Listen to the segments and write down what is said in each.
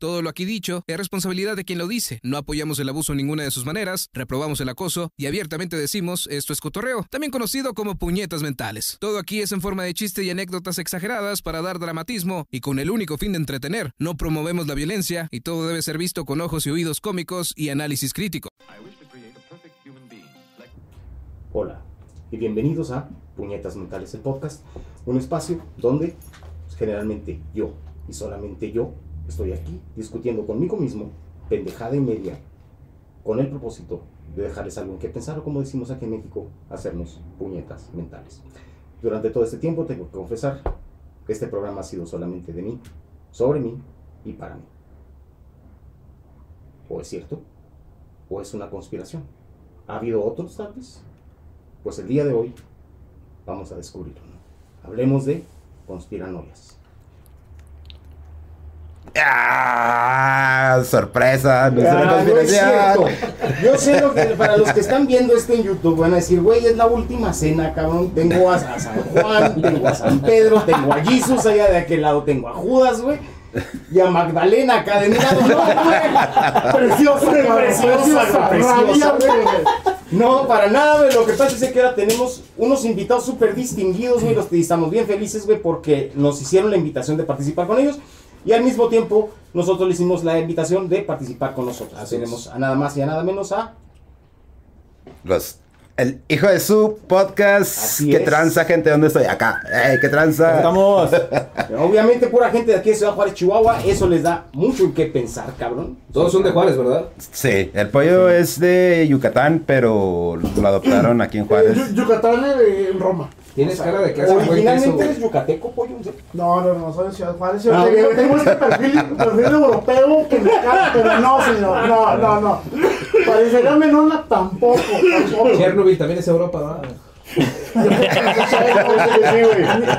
Todo lo aquí dicho es responsabilidad de quien lo dice. No apoyamos el abuso en ninguna de sus maneras, reprobamos el acoso y abiertamente decimos esto es cotorreo, también conocido como puñetas mentales. Todo aquí es en forma de chiste y anécdotas exageradas para dar dramatismo y con el único fin de entretener. No promovemos la violencia y todo debe ser visto con ojos y oídos cómicos y análisis crítico. Hola y bienvenidos a Puñetas Mentales, el podcast, un espacio donde generalmente yo y solamente yo estoy aquí discutiendo conmigo mismo, pendejada y media, con el propósito de dejarles algo en que pensar o como decimos aquí en México, hacernos puñetas mentales. Durante todo este tiempo tengo que confesar que este programa ha sido solamente de mí, sobre mí y para mí. ¿O es cierto? ¿O es una conspiración? ¿Ha habido otros tal? Pues el día de hoy vamos a descubrirlo. Hablemos de conspiranoias. ¡Ah! ¡Sorpresa! No es una Ah, no es cierto. Yo sé lo que para los que están viendo esto en YouTube van a decir, güey, es la última cena, cabrón. Tengo a, a San Juan, tengo a San Pedro, tengo a Jesús allá de aquel lado, tengo a Judas, güey. Y a Magdalena acá de mi lado, no, güey. Preciosa, preciosa, preciosa, güey. No, para nada, güey. Lo que pasa es que ahora tenemos unos invitados súper distinguidos, güey. Los que estamos bien felices, güey, porque nos hicieron la invitación de participar con ellos. Y al mismo tiempo, nosotros le hicimos la invitación de participar con nosotros. Así Tenemos a nada más y a nada menos a. Los- el hijo de su podcast. Así ¿Qué es. tranza, gente? ¿Dónde estoy? Acá. ¡Ey, qué tranza! Estamos. Obviamente, pura gente de aquí de Ciudad Juárez, Chihuahua. Eso les da mucho en qué pensar, cabrón. Todos son de Juárez, ¿verdad? Sí, el pollo es de Yucatán, pero lo adoptaron aquí en Juárez. Yu- Yucatán eh, en Roma. Tienes cara de que hace buen queso, Originalmente eres yucateco, pollo. No, no, no, soy de Ciudad Juárez. Ah, tengo, este perfil, perfil europeo que me cae, pero no, señor. No, no, no. Parecería menona tampoco, tampoco. Chernobyl también es Europa, ¿verdad?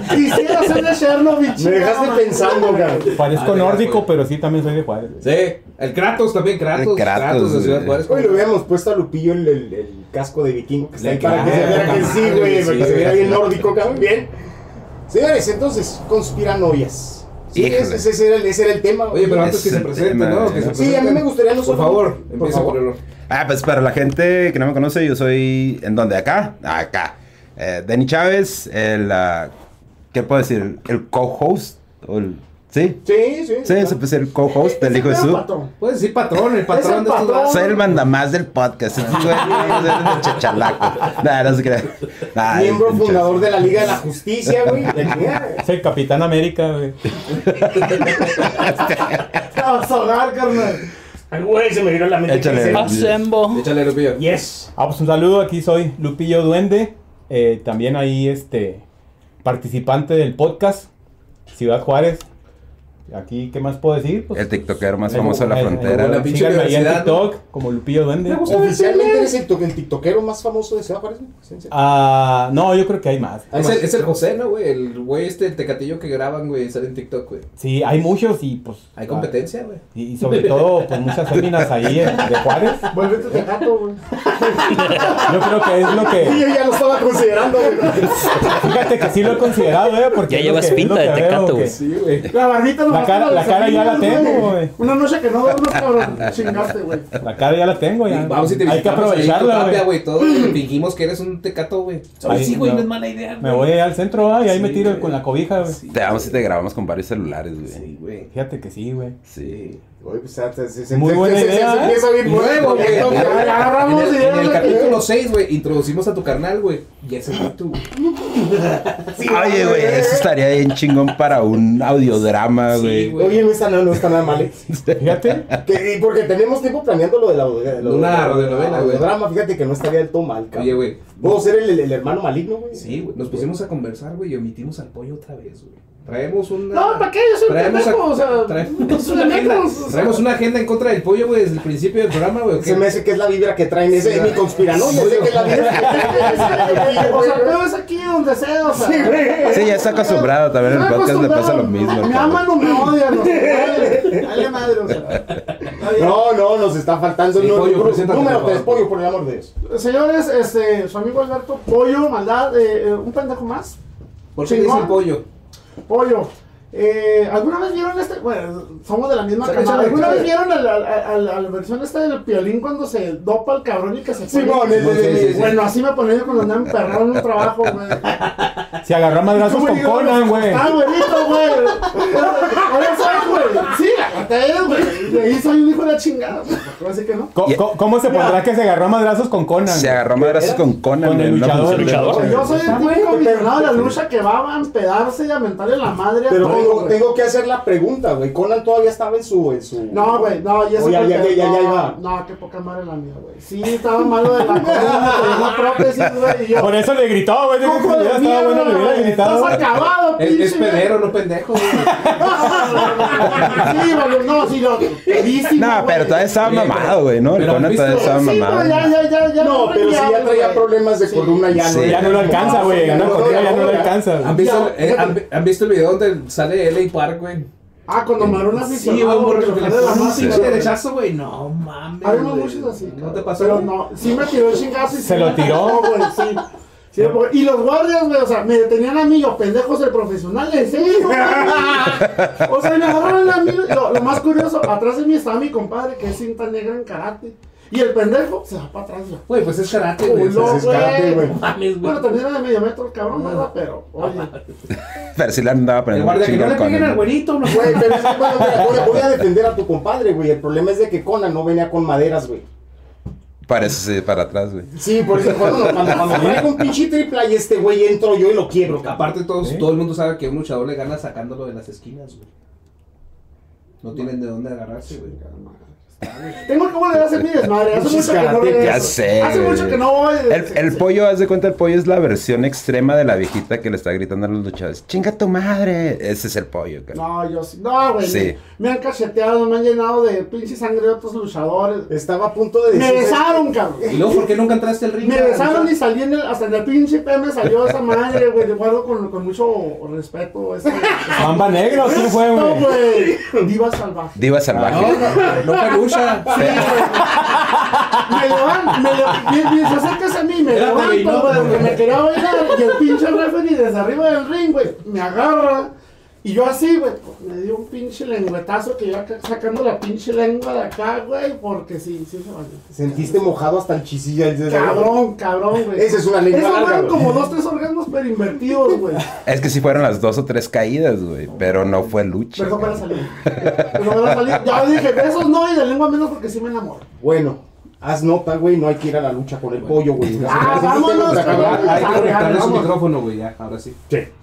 Quisiera ser de Chernobyl. Me dejaste pensando, cabrón. Parezco nórdico, pero sí también soy de Juárez. Sí. El Kratos también, Kratos. El Kratos, Kratos, de Ciudad güey. Juárez. Hoy le hubiéramos puesto a Lupillo el, el- el casco de vikingo que está Le ahí para que se viera que sí, güey, para que se viera bien nórdico, cabrón. Bien. Señores, entonces, conspiranoias. Sí, ese, ese era el, ese era el tema. Oye, pero antes que se presente, tema, ¿no? Que eh. Sí, a mí me gustaría no Por solo- favor, por empieza favor. por el Ah, pues para la gente que no me conoce, yo soy. ¿En dónde? ¿Acá? Acá. Eh, Denny Chávez, el. ah, ¿Qué puedo decir? El co-host. o el- ¿Sí? Sí, sí. Sí, se puede ser el co-host del hijo de su. Puedes decir patrón, el patrón el de patrón. Soy el mandamás del podcast. Soy el chachalaco. Nah, no se crea. Nah, Miembro es- fundador de la Liga de la Justicia, güey. Es el Capitán América, güey. Te vas a ahogar, carnal. Ay, güey, se me vino la mente. Échale. Échale, Lupillo. Yes. Ah, pues un saludo, aquí soy Lupillo Duende. Eh, también ahí, este, participante del podcast Ciudad Juárez. Aquí, ¿qué más puedo decir? Pues, El tiktokero más eh, famoso de la eh, frontera. eh, la pinche en TikTok como Lupillo Duende. Oficialmente eres el, to- el tiktokero más famoso de Ciudad Juárez, güey. ¿Sí, en? Ah, no, yo creo que hay más. Hay Es más. el, es el José, ¿no, güey? El güey este, el tecatillo que graban, güey, sale en TikTok, güey. Sí, hay muchos y pues... Hay competencia, güey. Y, y sobre todo, pues muchas féminas ahí eh, de Juárez. Vuélvete tejato, güey. Yo creo que es lo Sí, que... yo ya lo estaba considerando, güey. Fíjate que sí lo he considerado, ¿eh? Porque Ya llevas pinta de tecato, güey. Sí, güey. La barbita La cara- la cara ya la tengo, güey. Una noche que no duermes, cabrón. Chingarte, güey. La cara ya la tengo, ya. Vamos y te Hay que aprovecharla, güey. Todos fingimos que eres un tecato, güey. Sí, güey, no. es mala idea. Me voy al centro, y ahí me tiro con la cobija, güey. Te vamos y te grabamos con varios celulares, güey. Sí, güey. Fíjate que sí, güey. Sí. Güey, pues, se- se- se- Muy se- buena se- idea, se empieza bien Y luego, güey, el- agarramos en el, en el capítulo 6, güey, introducimos a tu carnal, güey. Y ese fue tú. Oye, güey, eso estaría bien chingón para un audiodrama, Sí, güey. Oye, no está, no, no está nada mal, ¿eh? Fíjate. Que- y porque tenemos tiempo planeando lo de la de lo- Una radionovela, güey. drama, fíjate que no estaría del todo mal, cabrón. Oye, güey. Puedo ser el, el- el hermano maligno, güey. Sí, güey. Nos pusimos a conversar, güey, y omitimos al pollo otra vez, güey. Traemos una. No, ¿para qué? Yo soy un Traemos, pendejo, o sea, traemos, una agenda, traemos una agenda en contra del pollo, güey, desde el principio del programa, güey. Se me hace que es la vibra que traen. Ese es mi conspiranoia. Sé que es la vibra que traen. O sea, pero es aquí donde sea, o sea. Sí, güey. Sí, ya está acostumbrado. También en el podcast le pasa lo mismo. Me aman o me odian, dale madre, o sea. No, no, nos está faltando Sí, el pollo, número, preséntate, número por 3, favor. pollo, por el amor de Dios. Señores, este, su amigo Alberto, pollo, maldad, eh, eh, un pendejo más. ¿Por qué dicen pollo? Pollo. Eh, ¿Alguna vez vieron este? Bueno, somos de la misma camada. ¿Alguna vez vieron a la, a- a a la versión esta del piolín cuando se dopa el cabrón y que se Sí, pone- Sí, sí, sí. Bueno, así me ponía yo cuando andaba emperrado en un trabajo, güey. Se agarró a madrazos ¿Cómo con? Conan, güey. Ah, güerito, güey. Por eso es, güey. Güey. De ahí soy un hijo de la chingada. güey. ¿Por qué va a que no? ¿Cómo se pondrá que se agarró a madrazos con Conan? Se agarró madrazos con Conan. Con el luchador. Yo soy el típico aficionado de la lucha que va a empedarse y a mentarle la madre a Pero todo, tengo, que hacer la pregunta, güey. Conan todavía estaba en su. En su... No, güey, no, ya, ya, ya, ya, ya no, iba. No, qué poca madre la mía, güey. Sí, estaba malo de la columna, prótesis, güey, y yo... Por eso le gritó, güey. Dijo que ¡Ojo si de hubiera estado bueno, le hubiera gritado. ¡Estás acabado, pinche! es pedero, no pendejo, güey. Sí, güey, no, sí, lo... pedísimo, No, pero todavía estaba mamado, güey, ¿no? El ¿has todavía estaba Sí, mamado. güey, ya, ya, ya. No, pero si ya traía problemas de Sí. columna, ya no. Sí. Ya no lo alcanza, güey. Ya Una no, corrida ya no lo alcanza. ¿Han güey. visto, Ya, eh, han, visto el video donde sale LA Park, güey? Ah, cuando me una Sí, güey, porque lo de la pinche güey. derechazo, güey. No mames. Hay unos muchos así. ¿No te pasó? Pero no, sí me tiró el chingazo y ¿Se sí lo tiró? güey, sí. Sí, porque- y los guardias, güey, o sea, me detenían a mí, yo, pendejos, el profesional, en serio, güey. O sea, me agarraron a mí. Lo, lo más curioso, atrás de mí estaba mi compadre, que es cinta negra en karate. Y el pendejo se va para atrás, güey. Güey, pues es karate, güey. Es karate, güey. Bueno, también era de medio metro el cabrón, ¿verdad? Pero, oye. Pero sí le andaba El poniendo guardia, que no le peguen Conan. al güerito, no Güey, pero es que, bueno, mira, voy, a- voy a defender a tu compadre, güey. El problema es de que Conan no venía con maderas, güey. Parece sí, para atrás, güey. Sí, por eso cuando, cuando, cuando traigo un pinche triple y este güey entro yo y lo quiebro, cabrón. Aparte, todos, ¿Sí? todo el mundo sabe que un luchador le gana sacándolo de las esquinas, güey. No tienen de dónde agarrarse, güey. Tengo que volver a hacer mi desmadre. Hace mucho que no regreso. ya sé, Hace güey. mucho que no voy. El, el pollo, haz de cuenta, el pollo es la versión extrema de la viejita que le está gritando a los luchadores. ¡Chinga tu madre! Ese es el pollo, cara. No, yo sí. No, güey. Sí. Me han cacheteado, me han llenado de pinche sangre de otros luchadores. Estaba a punto de Me decir. besaron, cabrón. Y luego, ¿por qué nunca entraste al ring? Me besaron y salí en el, hasta en el pinche P me salió esa madre, güey. De guardo con, con mucho respeto. Ese, Mamba negro, ¿quién fue, No, güey? güey. Diva salvaje. Diva No, salvaje. no, no pelucha. Sí, güey. Me levanto, me me, me se acercas a mí, me levanto, güey, porque güey. me quería bailar y el pinche referee desde arriba del ring, güey, me agarra y yo así, güey, pues, me dio un pinche lengüetazo que yo acá sacando la pinche lengua de acá, güey, porque sí, sí se valió. Sentiste mojado hasta el chisilla. Cabrón, cabrón, güey. Esa es una lengua Eso larga, fueron güey. como dos, tres orgasmos pero invertidos, güey. Es que sí fueron las dos o tres caídas, güey. Pero no fue lucha. Pero no para cara. salir. Pero no para salir. Ya dije, de esos no y de lengua menos porque sí me enamoro. Bueno, haz nota, güey. No hay que ir a la lucha con el pollo, güey. Ah, vámonos, está- Hay que Ah, conectarle su micrófono, güey, ya, ahora sí.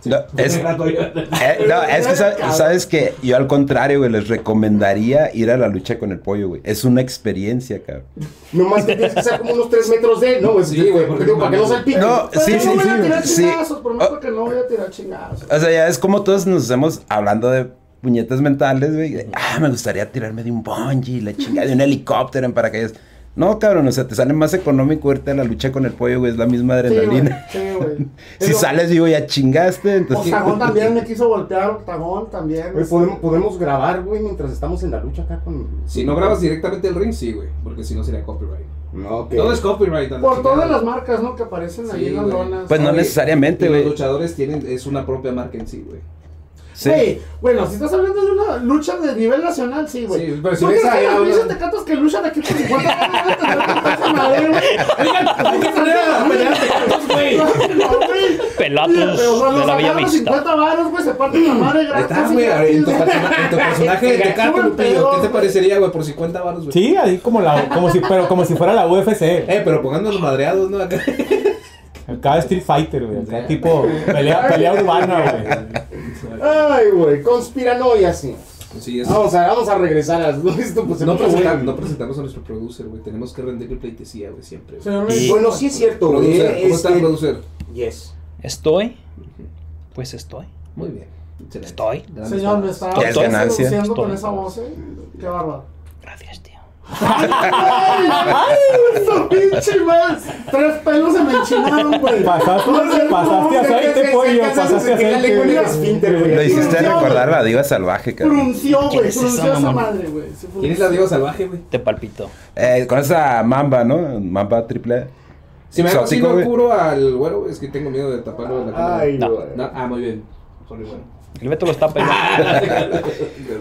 No, es, eh, no, es que sa- sabes que yo al contrario, güey, les recomendaría ir a la lucha con el pollo, güey. Es una experiencia, cabrón. Nomás que tienes que ser como unos 3 metros de. No, güey. Sí, güey, porque digo, para que no salpique. No, Pero sí, sí, no voy sí. a tirar sí. chingazos, prometo Oh, que no voy a tirar chingazos. O sea, ya es como todos nos hacemos hablando de puñetas mentales, güey. Ah, me gustaría tirarme de un bungee, la chingada, de un helicóptero en paracaídas. No, cabrón, o sea, te sale más económico irte a la lucha con el pollo, güey. Es la misma Sí, güey. adrenalina. Sí, güey. si sales, digo, ya chingaste, entonces... Octagón también me quiso voltear, Octagón también. Güey, podemos, podemos grabar, güey, mientras estamos en la lucha acá con. Si no grabas directamente el ring, sí, güey. Porque si no sería copyright. No, que. Todo es copyright. Por chingada. todas las marcas, ¿no? Que aparecen ahí Sí, en las lonas. Pues no Oye, necesariamente, güey. Los luchadores tienen, es una propia marca en sí, güey. Sí. Güey, bueno, si estás hablando de una lucha de nivel nacional, sí, güey. Sí, pero si ¿Tú ves ahí, los habla- pinches tecatos que luchan aquí por 50 años a? Hay que poner a la pelea de tecatos, güey. Pelatos de la Bella agarran Vista. 50 varos, güey, se parten la madre está, güey. En tu, personaje de tecato, Lupillo. ¿Qué te parecería, güey? Por 50 baros, güey. Sí, ahí como la, como si, pero como si fuera la UFC. Eh, pero pongando los madreados, ¿no? Acá. Acá Street Fighter, güey. Tipo pelea, pelea urbana, güey. Ay, güey, conspiranoia, sí. Sí, es. Vamos a, vamos a regresar a. ¿no? Esto, pues, No, presentar- no presentamos a nuestro producer, güey. Tenemos que rendirle pleitesía, güey, siempre. Y, bueno, sí es cierto, güey. Producer, ¿cómo está, este- producer? Yes. Estoy. Pues estoy. Muy bien. Excelente. Estoy. Señor, me está Ya es ganancia. seduciendo con esa voz, eh. Qué bárbaro. Gracias, tío. ¡Ay! ¡Eso pinche más! Tres pelos se me enchinaron, güey. Pasaste, pasaste aceite, pollo. Pasaste aceite. güey. Lo hiciste recordar güey. la diva salvaje, cabrón. Frunció, ¿Quién güey. es esa, esa madre, güey. ¿Quién es la diva salvaje, güey? Te palpito. Eh, con esa mamba, ¿no? Mamba triple. Si me hago así, Exótico, no güey. cubro al güero, es que tengo miedo de taparlo de la cámara. Ay, No. güey. No, ah, muy bien. Sorry, bueno. El Beto lo está pegando.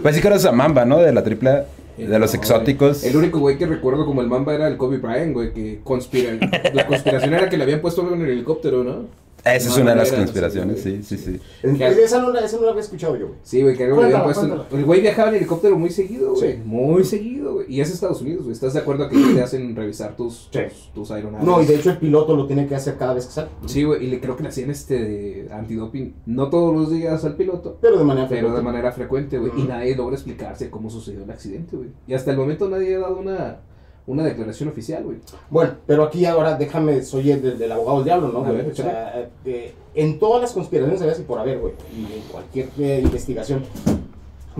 Pues sí que era Mamba, ¿no? De la triple A, de los No, exóticos. El único güey que recuerdo como el mamba era el Kobe Bryant, güey, que conspira. La conspiración era que le habían puesto en el helicóptero, ¿no? Esa es una de las conspiraciones, sí, sí, sí. Esa no, la, esa no la había escuchado yo, güey. Sí, güey, que Cuéntala, puesto. cuéntala. El güey viajaba en helicóptero muy seguido, güey. Sí. Muy seguido, güey. Y es Estados Unidos, güey. ¿Estás de acuerdo que te hacen revisar tus, Sí. tus, aeronaves? No, y de hecho el piloto lo tiene que hacer cada vez que sale. Sí, güey, y le creo que le hacían este antidoping, no todos los días al piloto, Pero de manera pero de frecuente. manera frecuente, güey. Y nadie logra explicarse cómo sucedió el accidente, güey. Y hasta el momento nadie ha dado una, una declaración oficial, güey. Bueno, pero aquí ahora déjame, soy el del, del abogado del diablo, ¿no? Güey? ver, o sea, eh, en todas las conspiraciones, sabes, y por haber, güey, y en cualquier eh, investigación,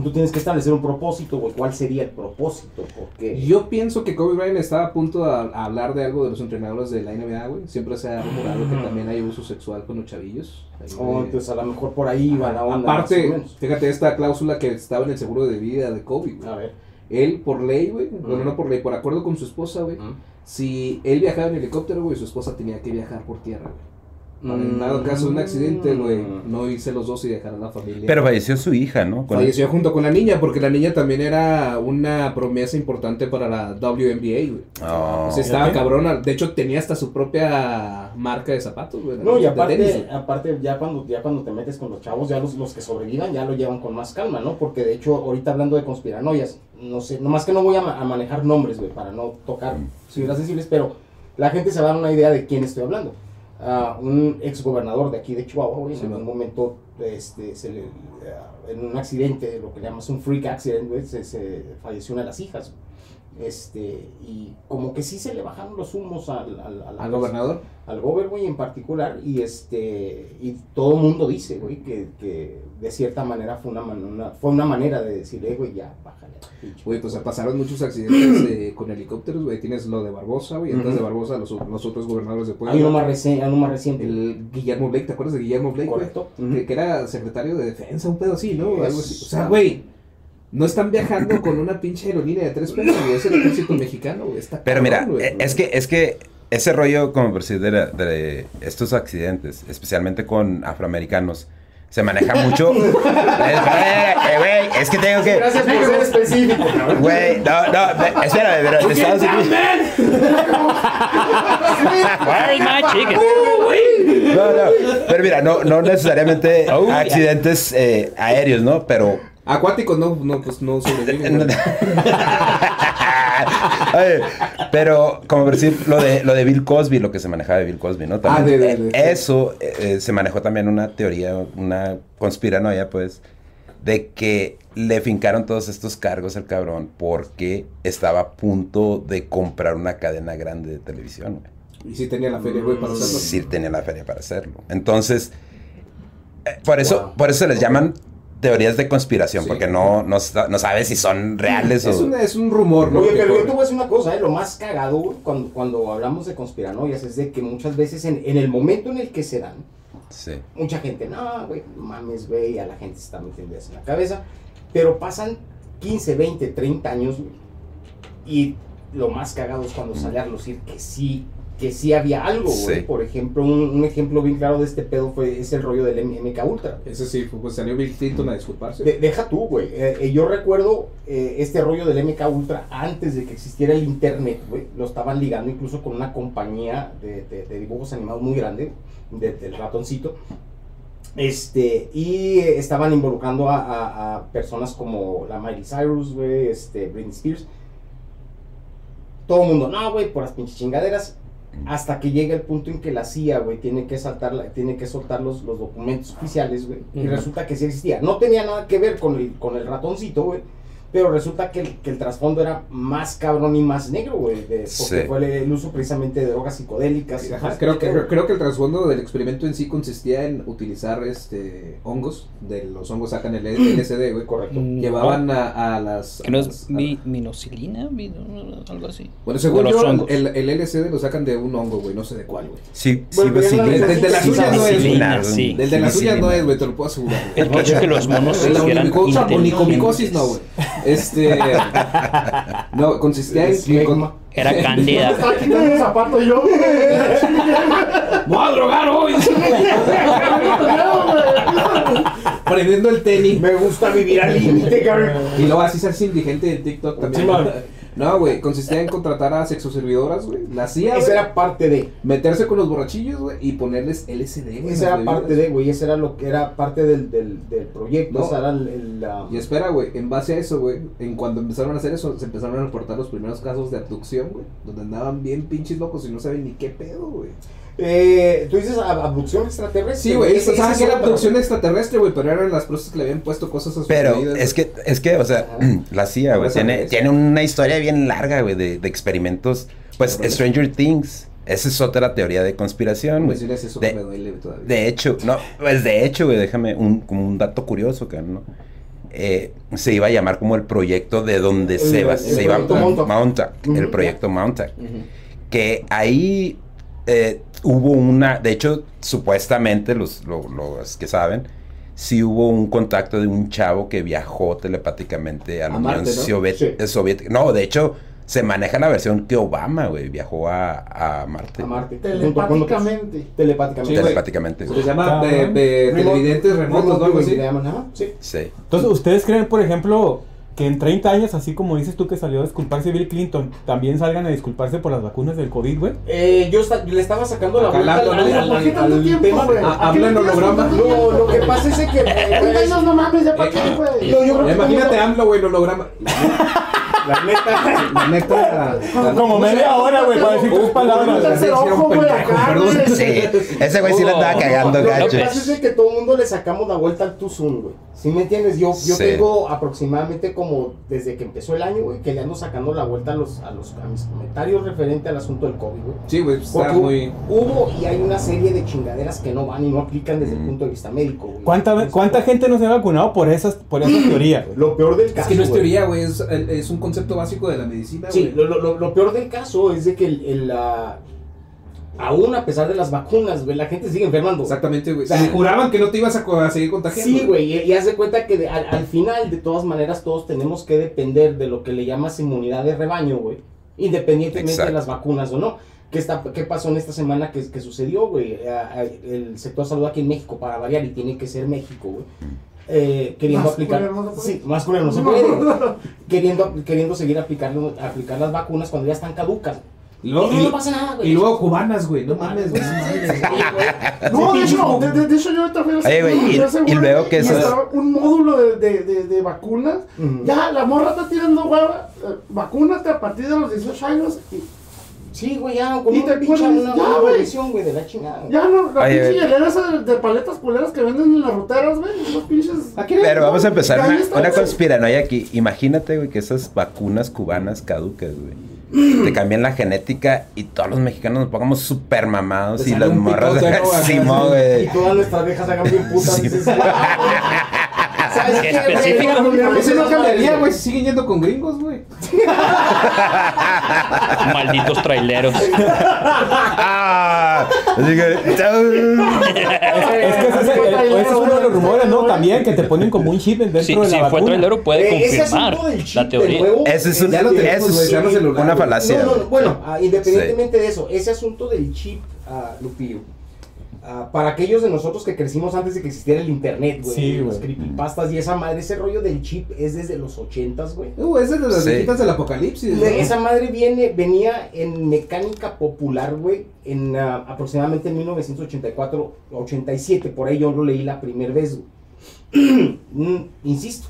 tú tienes que establecer un propósito, güey. ¿Cuál sería el propósito? Porque Yo pienso que Kobe Bryant estaba a punto de hablar de algo de los entrenadores de la NBA, güey. Siempre se ha rumorado que también hay uso sexual con los chavillos. Oh, entonces a lo mejor por ahí va la onda. Aparte, fíjate esta cláusula que estaba en el seguro de vida de Kobe, güey. A ver. Él, por ley, güey, bueno, Ujú. no por ley, por acuerdo con su esposa, güey, si él viajaba en helicóptero, güey, su esposa tenía que viajar por tierra, güey. En dado caso de un accidente, güey, Mm. no irse los dos y dejar a la familia. Pero falleció su hija, ¿no? Con- Falleció junto con la niña, porque la niña también era una promesa importante para la WNBA, güey. Oh. O sea, estaba cabrona. De hecho, tenía hasta su propia marca de zapatos, güey. No, y aparte, tenis, güey. aparte ya cuando ya cuando te metes con los chavos, ya los, los que sobrevivan ya lo llevan con más calma, ¿no? Porque de hecho, ahorita hablando de conspiranoias, no sé, nomás que no voy a, ma- a manejar nombres, güey, para no tocar fibras sensibles, pero la gente se va a dar una idea de quién estoy hablando. Un ex gobernador de aquí de Chihuahua, Sí, en algún momento, este, se le, ah, en un accidente, lo que llamas un freak accident, se, se falleció una de las hijas. Este, y como que sí se le bajaron los humos al, al, a la Al gobernador. al Gober, güey, en particular, y este, y todo el mundo dice, güey, que, que de cierta manera fue una, man- una- fue una manera de decirle, güey, ya, bájale. Güey, pues güey". pasaron muchos accidentes eh, con helicópteros, güey. Tienes lo de Barbosa, güey. Antes de Barbosa, los, los otros gobernadores de Hay Puebla. uno más, reci- hay uno más reciente. El Guillermo Blake, ¿te acuerdas de Guillermo Blake? Correcto. Que, que era secretario de defensa, un pedo así, ¿no? Algo así. O sea, güey, no están viajando con una pinche aerolínea de tres pesos, güey. Es el ejército mexicano, güey. Está Pero mira, güey. eh, es que, es que ese rollo, como por decir, de, la- de estos accidentes, especialmente con afroamericanos, se maneja mucho. Güey, es que tengo que. Gracias por ser específico, cabrón. Güey, no, no, espérame, pero de Estados Unidos. Chicken? No, no, pero mira, no, no necesariamente Oh, accidentes eh, aéreos, ¿no? Pero Acuáticos no, no, pues no sobreviven. Oye, pero como por decir lo de lo de Bill Cosby, lo que se manejaba de Bill Cosby, ¿no? También, Ah, de- de- de- eso eh, eh, se manejó también una teoría, una conspiranoia, pues, de que le fincaron todos estos cargos al cabrón porque estaba a punto de comprar una cadena grande de televisión. güey. Y sí tenía la feria, güey, para hacerlo. Sí tenía la feria para hacerlo. Entonces, eh, por eso, Wow. por eso se les llaman teorías de conspiración, Sí. porque no, no, no sabes si son reales Es, o... una- es un rumor, ¿no? Oye, pero yo te voy a decir una cosa, ¿eh? lo más cagado, cuando, cuando hablamos de conspiranoias es de que muchas veces en, en el momento en el que se dan, Sí. mucha gente, no, güey, no mames, güey, a la gente se está metiendo eso en la cabeza, pero pasan 15, 20, 30 años, y lo más cagado es cuando sale a relucir que sí, que sí había algo, güey. Sí. Por ejemplo, un, un ejemplo bien claro de este pedo fue, es el rollo del M- MK Ultra. Ese sí, pues salió Bill Clinton a disculparse. De- deja tú, güey. Eh, eh, yo recuerdo eh, este rollo del MK Ultra antes de que existiera el internet, güey. Lo estaban ligando incluso con una compañía de, de- de dibujos animados muy grande, de- del ratoncito. Este, y eh, estaban involucrando a, a- a personas como la Miley Cyrus, güey, este, Britney Spears. Todo el mundo, no, güey, por las pinches chingaderas. Hasta que llega el punto en que la CIA, güey, tiene que saltar, la- tiene que soltar los, los documentos oficiales, güey. Y resulta que sí existía. No tenía nada que ver con el, con el ratoncito, güey. Pero resulta que el, que el trasfondo era más cabrón y más negro, güey. de- Porque Sí. fue el, el uso precisamente de drogas psicodélicas. y Ajá, creo, que, creo que el trasfondo del experimento en sí consistía en utilizar este hongos, de los hongos sacan el LSD, güey, Correcto. Mm, Llevaban a, a las... Que no es las- a- mi, minoxilina, mi- algo así. Bueno, según yo, el, el LSD lo sacan de un hongo, güey, no sé de cuál, güey. Sí, sí, Bueno, pero ya vacilina. no- El de la Sí, suya no es, güey. Sí. Del de la suya no es, güey, te lo puedo asegurar. El que los monos la onicomicosis- no, güey. Este... No, consistía en... Eslegma. Era cándida. estaba quitando el zapato yo. ¡Voy a drogar hoy! Prendiendo el tenis. Me gusta vivir al límite, cabrón. Y luego así se hace indigente en TikTok también. No, güey, consistía en contratar a sexoservidoras, güey. La hacía, Esa era parte de. meterse con los borrachillos, güey, y ponerles LSD, güey. Esa era parte de, güey. Esa era lo que era parte del, del, del proyecto. No. Esa era el. el, la- Y espera, güey, en base a eso, güey, en cuando empezaron a hacer eso, se empezaron a reportar los primeros casos de abducción, güey, donde andaban bien pinches locos y no saben ni qué pedo, güey. Eh, Tú dices ab- abducción extraterrestre. Sí, güey, ese que es era abducción extraterrestre, güey, pero eran las cosas que le habían puesto cosas a sus Pero es que, es que, o sea, la CIA, güey, tiene, sabes. tiene una historia bien larga, güey, de, de experimentos. Pues. Stranger Things, esa es otra teoría de conspiración, No güey. eso de- que me duele güey, todavía. De hecho, no, pues de hecho, güey, déjame un, como un dato curioso, que ¿no? Eh, se iba a llamar como el proyecto de donde El- se, va, el se iba proyecto a. Montauk, el proyecto Montauk. Ujú. Que ahí eh, hubo una, de hecho, supuestamente, los, lo- los que saben, sí hubo un contacto de un chavo que viajó telepáticamente a la A Unión Marte, ¿no? Soviet- Sí. Soviética. No, de hecho, se maneja la versión que Obama, güey, viajó a, a Marte. A Marte. Telepáticamente. Telepáticamente. Sí. Telepáticamente. Se les llama Remote- televidentes remotos, ¿no? Sí. Sí. Entonces, ¿ustedes creen, por ejemplo, que en 30 años, así como dices tú que salió a disculparse Bill Clinton, también salgan a disculparse por las vacunas del COVID, güey? Eh, yo le estaba sacando la vuelta al al, ¿no? al- ¿Por qué al- tanto al tiempo, tema. habla en holograma. No, lo que pasa es que... eh, 30 años no mames, ya para Eh, qué, güey. Creo que Imagínate AMLO, güey, en holograma. La neta. La neta. la- Como media hora, güey, para decir Un palabras. ese güey sí le estaba cagando, Lo gacho. que pasa es que todo el mundo le sacamos la vuelta al Soon, güey. ¿Sí me entiendes? Yo, tengo aproximadamente como desde que empezó el año, güey, que le ando sacando la vuelta a los, a los a mis comentarios referente al asunto del COVID, güey. Sí, güey, está Porque muy. hubo y hay una serie de chingaderas que no van y no aplican desde el punto de vista médico, güey. ¿Cuánta, ¿Cuánta gente no se ha vacunado por esas, por esas teorías, güey? Lo peor del caso. Es que no es teoría, güey, es, es un concepto básico de la medicina, Sí, lo, lo- lo peor del caso es de que el, el, aún a pesar de las vacunas, güey, la gente sigue enfermando. Exactamente, güey. O sea, Se juraban que no te ibas a, seguir contagiando. Sí, güey, y, y haz de cuenta que de- al, al final, de todas maneras, todos tenemos que depender de lo que le llamas inmunidad de rebaño, güey. Independientemente Exacto. de las vacunas o no. ¿Qué, está, ¿Qué pasó en esta semana que, que sucedió, güey? El sector salud aquí en México, para variar, y tiene que ser México, güey. Eh, queriendo aplicar. no sí, más culero no se puede. queriendo, queriendo seguir aplicando, aplicar las vacunas cuando ya están caducas. Y luego, y no pasa nada, güey. y luego cubanas, güey. No mames, güey. no mames. No, de hecho, de, de- de hecho yo a Oye, güey, y- y luego que y estaba un módulo de, de, de, de vacunas. Ujú. Ya, la morra está tirando hueva. eh, vacúnate a partir de los 18 años. Y Sí, güey, ya, con Y una te pinche una, una güey. de la chingada. ya no, la Oye, pinche hielera esa de, de paletas culeras que venden en las ruteras, güey. Esos pinches. Pero vamos a empezar una, está, una conspiranoia aquí. Imagínate, güey, que esas vacunas cubanas caducas, güey. Te cambian la genética y todos los mexicanos nos pongamos súper mamados y las morras de ¿no? Simón, güey. Y todas nuestras viejas hagan bien putas. Sí. dices, ¿Sabes qué? Específico. Eso no cambiaría, güey, si siguen yendo con gringos, güey. Malditos traileros. ¡Ah! Así que, Es que ese es, el- ese es uno de los rumores, ¿no? También que te ponen como un chip dentro Si, de la si fue vacuna. trailero, puede Eh, ese confirmar asunto del chip la teoría. Ese es un- Ya lo tenemos, eso güey, es ya no celular, una falacia. No, no, no, güey. bueno, ah, independientemente de eso, ese asunto del chip, ah, Lupillo, ah, para aquellos de nosotros que crecimos antes de que existiera el internet, güey, Sí, los güey. creepypastas y esa madre, ese rollo del chip es desde los ochentas, güey. Uh, es de las Sí. del apocalipsis, ¿no? Esa madre viene, venía en mecánica popular, güey, en ah, aproximadamente en 1984, 87, por ahí yo lo leí la primera vez, güey. Mm, Insisto.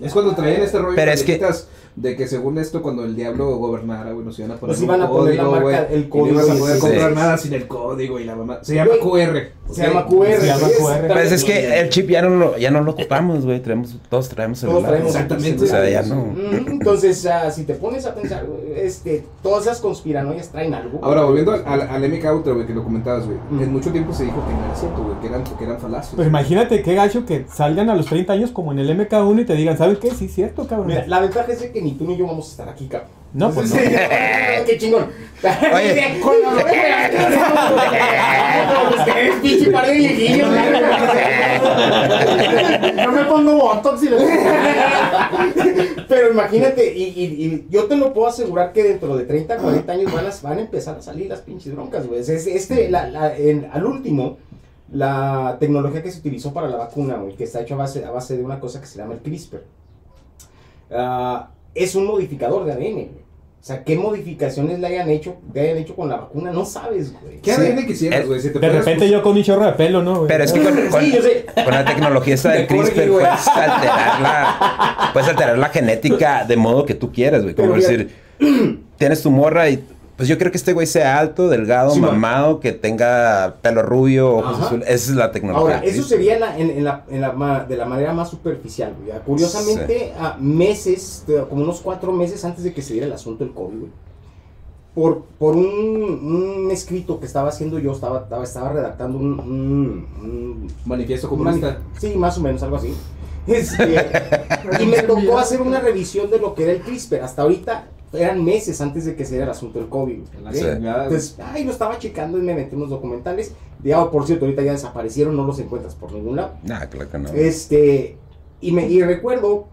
Es cuando traían este rollo Pero de es que- de que según esto, cuando el diablo gobernara, güey, nos iban a poner Nos un iban a poner la código, marca, güey, el y no código, ibas a poder comprar sí. nada sin el código y la mamá. Se llama QR. Se llama QR. Se llama QR. Pues es que el chip ya no lo, ya no lo ocupamos, güey. Traemos, todos traemos Todos celular. traemos Exactamente. O sea, ya no. Mm, Entonces, ah, si te pones a pensar, güey, este, todas esas conspiranoias traen algo. Ahora, volviendo al, al, MK Ultra, güey, que lo comentabas, güey. Mm. En mucho tiempo se dijo que no era cierto, güey, que eran, que eran falacias. Pues imagínate qué gacho que salgan a los 30 años como en el MK1 y te digan, ¿sabes qué? Sí, cierto, cabrón. Mira, la ventaja es de que ni tú ni yo vamos a estar aquí, cabrón. No, pues no. Qué chingón. Oye. Con la Ustedes, pinche par de viejillos, Yo me pongo botox y le Pero imagínate, y, y- y yo te lo puedo asegurar que dentro de 30, 40 años van a, van a empezar a salir las pinches broncas, güey. Es- Este, la- la- en- al último, la tecnología que se utilizó para la vacuna, güey, que está hecha a base, a base de una cosa que se llama el CRISPR, ah, es un modificador de ADN, güey. O sea, ¿qué modificaciones le hayan hecho, le hayan hecho con la vacuna? No sabes, güey. ¿Qué Sí. ADN quisieras, güey? Si De repente yo con mi chorro de pelo, ¿no? güey? Pero es que con, con- Sí, yo sé. con la tecnología esa del CRISPR puedes alterar la, puedes alterar la genética de modo que tú quieras, güey. Como Pero decir, tienes tu morra y pues yo creo que este güey sea alto, delgado, Sí, man. mamado, que tenga pelo rubio, ojos azules. Esa es la tecnología. Ahora, eso sería la- en, en la, en la ma- de la manera más superficial, güey. Curiosamente, a meses, como unos cuatro meses antes de que se diera el asunto del COVID, güey, por, por un, un escrito que estaba haciendo yo, estaba, estaba, estaba redactando un, un- un- Manifiesto un comunista. sí, más o menos, algo así. Este, y me tocó hacer una revisión de lo que era el CRISPR. Hasta ahorita eran meses antes de que se diera el asunto del COVID. Sí. Entonces, ay, lo estaba checando y me metí unos documentales. De, ah, por cierto, ahorita ya desaparecieron, no los encuentras por ningún lado. Nah, claro que no. Este, y, me, y recuerdo,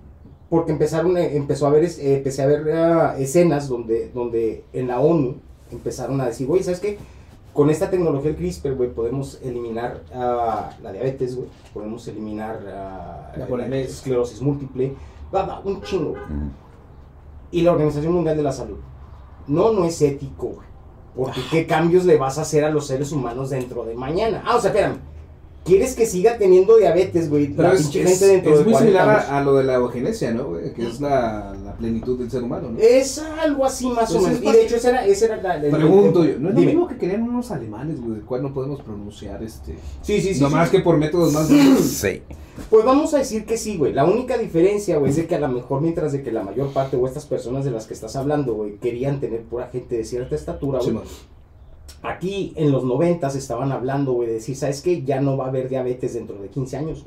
porque empezaron, eh, empezó a ver, eh, empecé a ver ah, escenas donde, donde en la ONU empezaron a decir, güey, ¿sabes qué? Con esta tecnología del CRISPR, güey, podemos eliminar ah, la diabetes, güey, podemos eliminar ah, La esclerosis múltiple, va, va, un chingo, güey. Mm. Y la Organización Mundial de la Salud. No, no es ético, güey. Porque qué cambios le vas a hacer a los seres humanos dentro de mañana. Ah, o sea, espérame. ¿Quieres que siga teniendo diabetes, güey? Pero La es, pinche es- gente dentro es de muy 40 similar años? a, lo de la eugenesia, ¿no? güey? Que es la, la plenitud del ser humano, ¿no? Es algo así más o Pues menos. es Y de hecho, ese era, ese era la, el- Pregunto el- yo, ¿no es lo mismo que querían unos alemanes, güey, del cual no podemos pronunciar este? Sí, sí, sí. no sí, más sí. que por métodos más... Sí. Pues vamos a decir que sí, güey. La única diferencia, güey, es de que a lo mejor mientras de que la mayor parte o estas personas de las que estás hablando, güey, querían tener pura gente de cierta estatura, Sí, güey. man. Aquí en los noventas estaban hablando, de decir, ¿sabes qué? Ya no va a haber diabetes dentro de 15 años.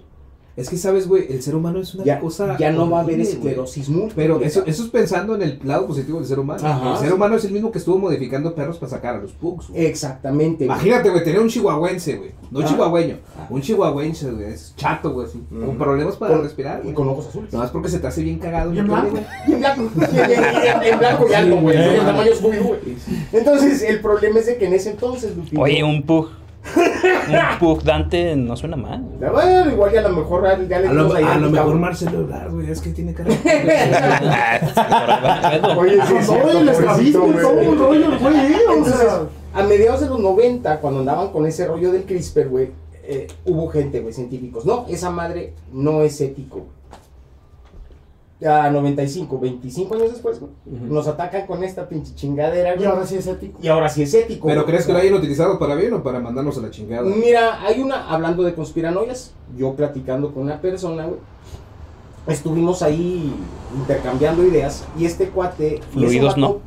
Es que, ¿sabes, güey? El ser humano es una Ya, cosa... ya no va a haber esclerosis múltiple. Pero eso, eso es pensando en el lado positivo del ser humano. Ajá. el ser humano es el mismo que estuvo modificando perros para sacar a los pugs, güey. Exactamente. Imagínate, güey, tener un chihuahuense, güey. No Ah. chihuahueño. Ah. Un chihuahuense, güey. Es chato, güey. Con problemas para Con- respirar, Y con ojos azules. No más porque se te hace bien cagado. Y en blanco. güey. Y en blanco. Y en, blanco y alto, güey. Sí, El güey. tamaño es muy, güey. Entonces, el problema es de que en ese entonces, Oye, un pug. Un pug Dante no suena mal. Bueno, igual ya a lo mejor ya le A lo, a lo mejor. Marcelo Ebrard, güey. Es que tiene cara. Oye, sí, es todo el pobrecito, todo un rollo, güey, eh, o Entonces, sea. a mediados de los 90, cuando andaban con ese rollo del CRISPR, güey, eh, hubo gente, güey, científicos. No, esa madre no es ético. Ya 95, 25 años después, güey, nos atacan con esta pinche chingadera, Y güey. ahora sí es ético. Y ahora sí es ético. ¿Pero güey. crees que lo hayan utilizado para bien o para mandarnos a la chingada? Mira, hay una, hablando de conspiranoias, yo platicando con una persona, güey, estuvimos ahí intercambiando ideas y este cuate, y Fluidos, ¿no?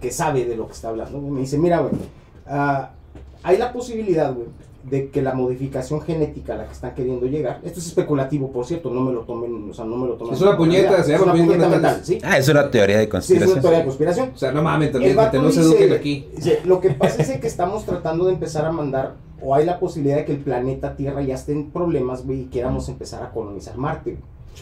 que sabe de lo que está hablando, güey, me dice, mira, güey, ah, hay la posibilidad, güey, de que la modificación genética a la que están queriendo llegar, esto es especulativo, por cierto, no me lo tomen, o sea, no me lo tomen. Es una puñeta, se es llama una puñeta puñeta mental. mental, ¿sí? Ah, es una teoría de Sí, es conspiración. una teoría de conspiración. O sea, no mames, también, vato no se dice- eduquen aquí. lo que pasa es que estamos tratando de empezar a mandar, o hay la posibilidad de que el planeta Tierra ya esté en problemas, güey, y queramos empezar a colonizar Marte.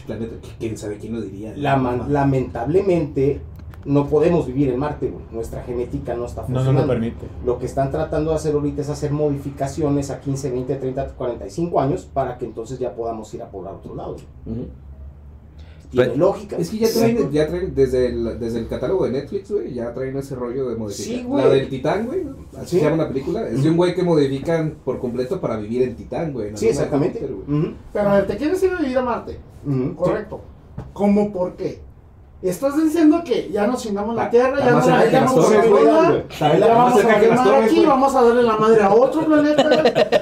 Planeta, ¿quién sabe quién lo diría? Lamentablemente, no podemos vivir en Marte, güey. Nuestra genética no está No funcionando. nos lo permite. Lo que están tratando de hacer ahorita es hacer modificaciones a 15, 20, 30, 45 años para que entonces ya podamos ir a poblar otro lado. Tiene Pero- lógica. Es que ya traen, ya traen desde, el, desde el catálogo de Netflix, güey, ya traen ese rollo de modificar. Sí, güey. la del Titán, güey, así Sí. se llama la película, es de un güey que modifican por completo para vivir en Titán, güey. Sí, exactamente. güey. Pero a ver, ¿te quieres ir a vivir a Marte? Correcto. ¿Cómo por qué? Estás diciendo que ya nos chingamos la Está- Tierra, ya no la que ya vamos a cerca que las quemar aquí, vamos a darle la madre a otro planeta.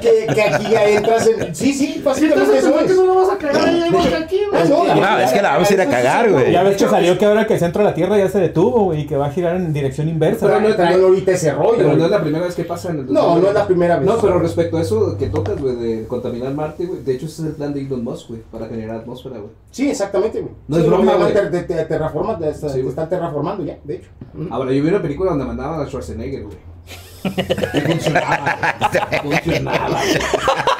que, que aquí ya entras en. Sí, sí, entonces eso ¿por qué es. no lo vas a cagar ahí igual que aquí, Ah, güey? no, es que la vamos a ir a cagar, güey. Ya ves que salió que ahora que el centro de la Tierra ya se detuvo, güey, y que va a girar en dirección inversa. Pero no- ahorita ese rollo. Pero no es la primera vez que pasa en el No, no es la primera vez. No, pero respecto a eso que tocas, güey, de contaminar Marte, güey, de hecho ese es el plan de Elon Musk, güey, para generar atmósfera, güey. Sí, exactamente, güey. No es broma, güey. Ter- te- Sí, te güey. están terraformando ya, de hecho. Ahora, yo vi una película donde mandaban a Schwarzenegger, güey. Y funcionaba, güey. Funcionaba.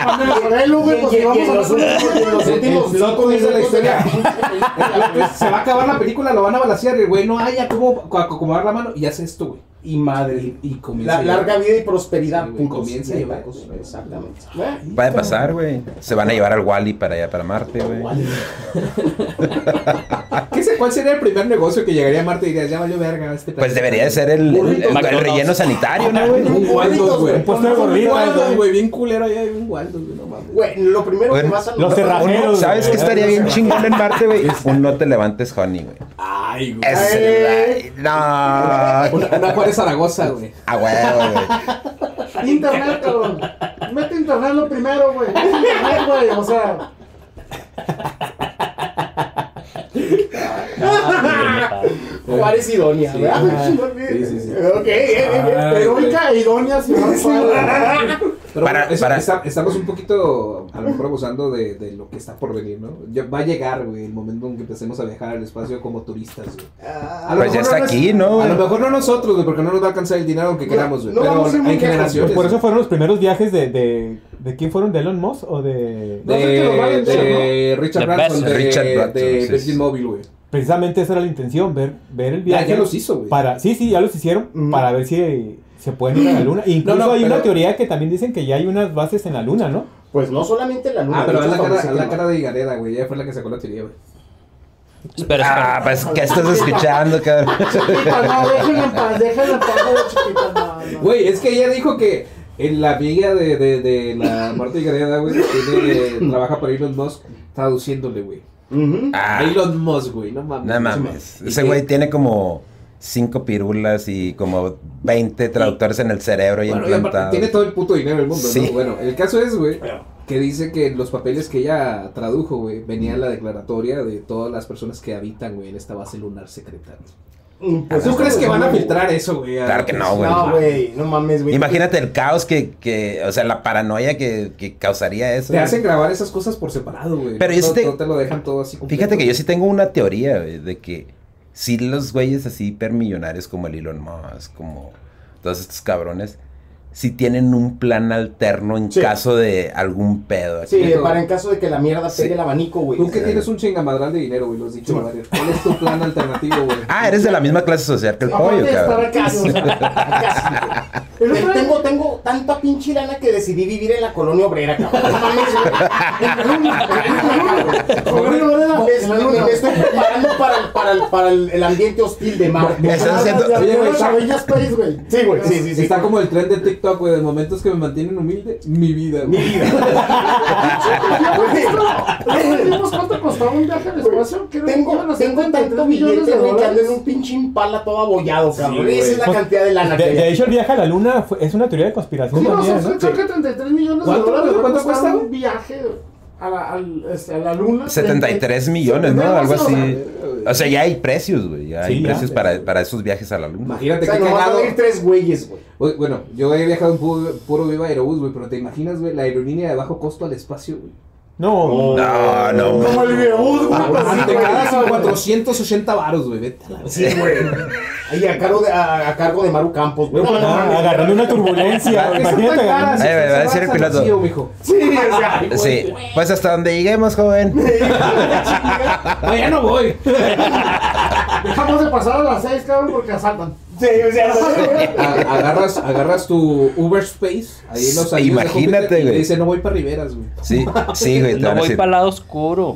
Pues vamos a los últimos- últimos de la historia. Se va a acabar la película, lo van a balasear y el güey, no haya cómo co- acomodar la mano y hace esto, güey. y madre. Y, comienza La, a larga vida y prosperidad. Sí, comienza a Y eso. Exactamente. Puede pasar, güey. Se van a llevar al Wally para allá, para Marte, güey. ¿Qué sé, ¿Cuál sería el primer negocio que llegaría a Marte y dirías, ya valió verga este Pues planeta"? debería de ser el, el, el- el relleno sanitario, ¿no, güey? Un Waldos, güey. Un puesto de Waldos, güey. güey. Bien culero allá hay un Waldos, güey. No mames. Güey, lo primero Bueno, que vas a los cerrajeros, ¿Sabes qué estaría bien chingón en Marte, güey? Un no te levantes, honey, güey. Ay, güey. Ese, güey. No. Una, una Juárez Zaragoza, güey. A huevo, güey. Internet, cabrón. Mete internet lo primero, güey. Mete internet, güey. O sea, Juárez idónea, Sí. ¿verdad? Sí, sí, sí. Ok, eh, eh, eh. heroica e idónea, si no Pero Para- bueno, eso- para- está- estamos un poquito, a lo mejor abusando de, de lo que está por venir, ¿no? Ya va a llegar, güey, el momento en que empecemos a viajar al espacio como turistas, güey. A lo Pues ya mejor está no aquí, nos- ¿no, A lo mejor no nosotros, güey, porque no nos va a alcanzar el dinero aunque queramos, güey. no pero hay generaciones. Por eso fueron los primeros viajes de, de, de quién fueron, de Elon Musk o de... No sé que los de, a de Richard De Branson, de, Richard Branson, de Virgin sí. Mobile, güey. Precisamente esa era la intención, ver, ver el Ya, viaje. ya los hizo, güey. Para, sí, sí, ya los hicieron para ver si se pueden ir a la luna. Incluso No, no, hay una pero- teoría que también dicen que ya hay unas bases en la luna, ¿no? Pues no solamente la luna. Ah, pero haz la cara, la cara de Gareda, güey. Ella fue la que sacó la teoría, güey. Espera, Ah, pues, ¿qué estás escuchando, cabrón? Chiquita, no, déjenla en paz, en chiquita, no, no. Güey, es que ella dijo que en la amiga de, de, de la Marta Gareda, güey, trabaja para Elon Musk traduciéndole, güey. Ah, Elon Musk, güey, no mames. no mames. Ese güey tiene como cinco pirulas y como 20 traductores en el cerebro y Bueno, implantados. tiene todo el puto dinero del mundo, Sí. ¿no? Bueno, el caso es, güey, que dice que los papeles que ella tradujo, güey, venía en la declaratoria de todas las personas que habitan, güey, en esta base lunar secreta. Mm, pues ¿Tú crees que van a filtrar eso, güey? Claro que no, güey. No, güey, no mames, güey. Imagínate el caos que, que, o sea, la paranoia que, que causaría eso. Te güey. hacen grabar esas cosas por separado, güey. Pero no, yo sí te- no te lo dejan todo así completo. Fíjate que yo sí tengo una teoría, güey, de que si los güeyes así hipermillonarios como el Elon Musk, como todos estos cabrones, si tienen un plan alterno en Sí. caso de algún pedo. aquí. Sí, para en caso de que la mierda pegue Sí. el abanico, güey. Tú que tienes un chingamadral de dinero, güey, lo has dicho Sí. varias. ¿Cuál es tu plan alternativo, güey? Ah, eres de la misma clase social que el pollo, cabrón. Casi, casi, Tengo, tengo tanta pinche lana que decidí vivir en la colonia obrera, cabrón. No mames, güey. Colonia obrera, Me- estoy preparando para, el- para, el, para el, el ambiente hostil de Marte. Estás Ah, haciendo- Oye, güey, Space. Sí, güey, sí, sí, sí. Está como el tren de TikTok, güey, de momentos que me mantienen humilde, mi vida, Mi güey. vida. ¿No cuánto costaba un viaje al espacio? Tengo, tengo 33 tanto millones billete, de güey, que ando en un pinche impala todo abollado, cabrón. Esa es la Pues, cantidad de lana De, que de hecho, el viaje a la luna fue- es una teoría de conspiración ¿Cómo también, son? ¿no? Creo que 33 millones de ¿Cuánto, dólares. ¿Cuánto cuesta? un viaje a la, este, a la luna? 73 millones, ¿no? Algo o así. O sea, ya hay precios, güey. Ya hay Sí, ya. precios para, para esos viajes a la luna. O Imagínate sea, qué nos van a salir tres güeyes, güey. Bueno, yo he viajado en puro, puro Viva Aerobús, güey, pero te imaginas, güey, la aerolínea de bajo costo al espacio, güey. No, No, no, Como el videobús, güey. sí, Te cagas en 480 varos, güey, vete a la Sí, güey. Ahí a cargo de, a, a cargo de Maru Campos, güey. Ah, agarrando una turbulencia. Imagínate agarrando- te va a decir el piloto. vacío, mijo. Sí, o sea, ay, güey. Sí, pues hasta donde lleguemos, joven. No, ya no voy. Dejamos de pasar a las 6, cabrón, porque asaltan. Sí, o sea, agarras, agarras tu Uber Space, ahí los Imagínate, Júpiter, y te güey. dice, no voy para Riveras, güey. Sí, sí, güey. No voy para el lado oscuro.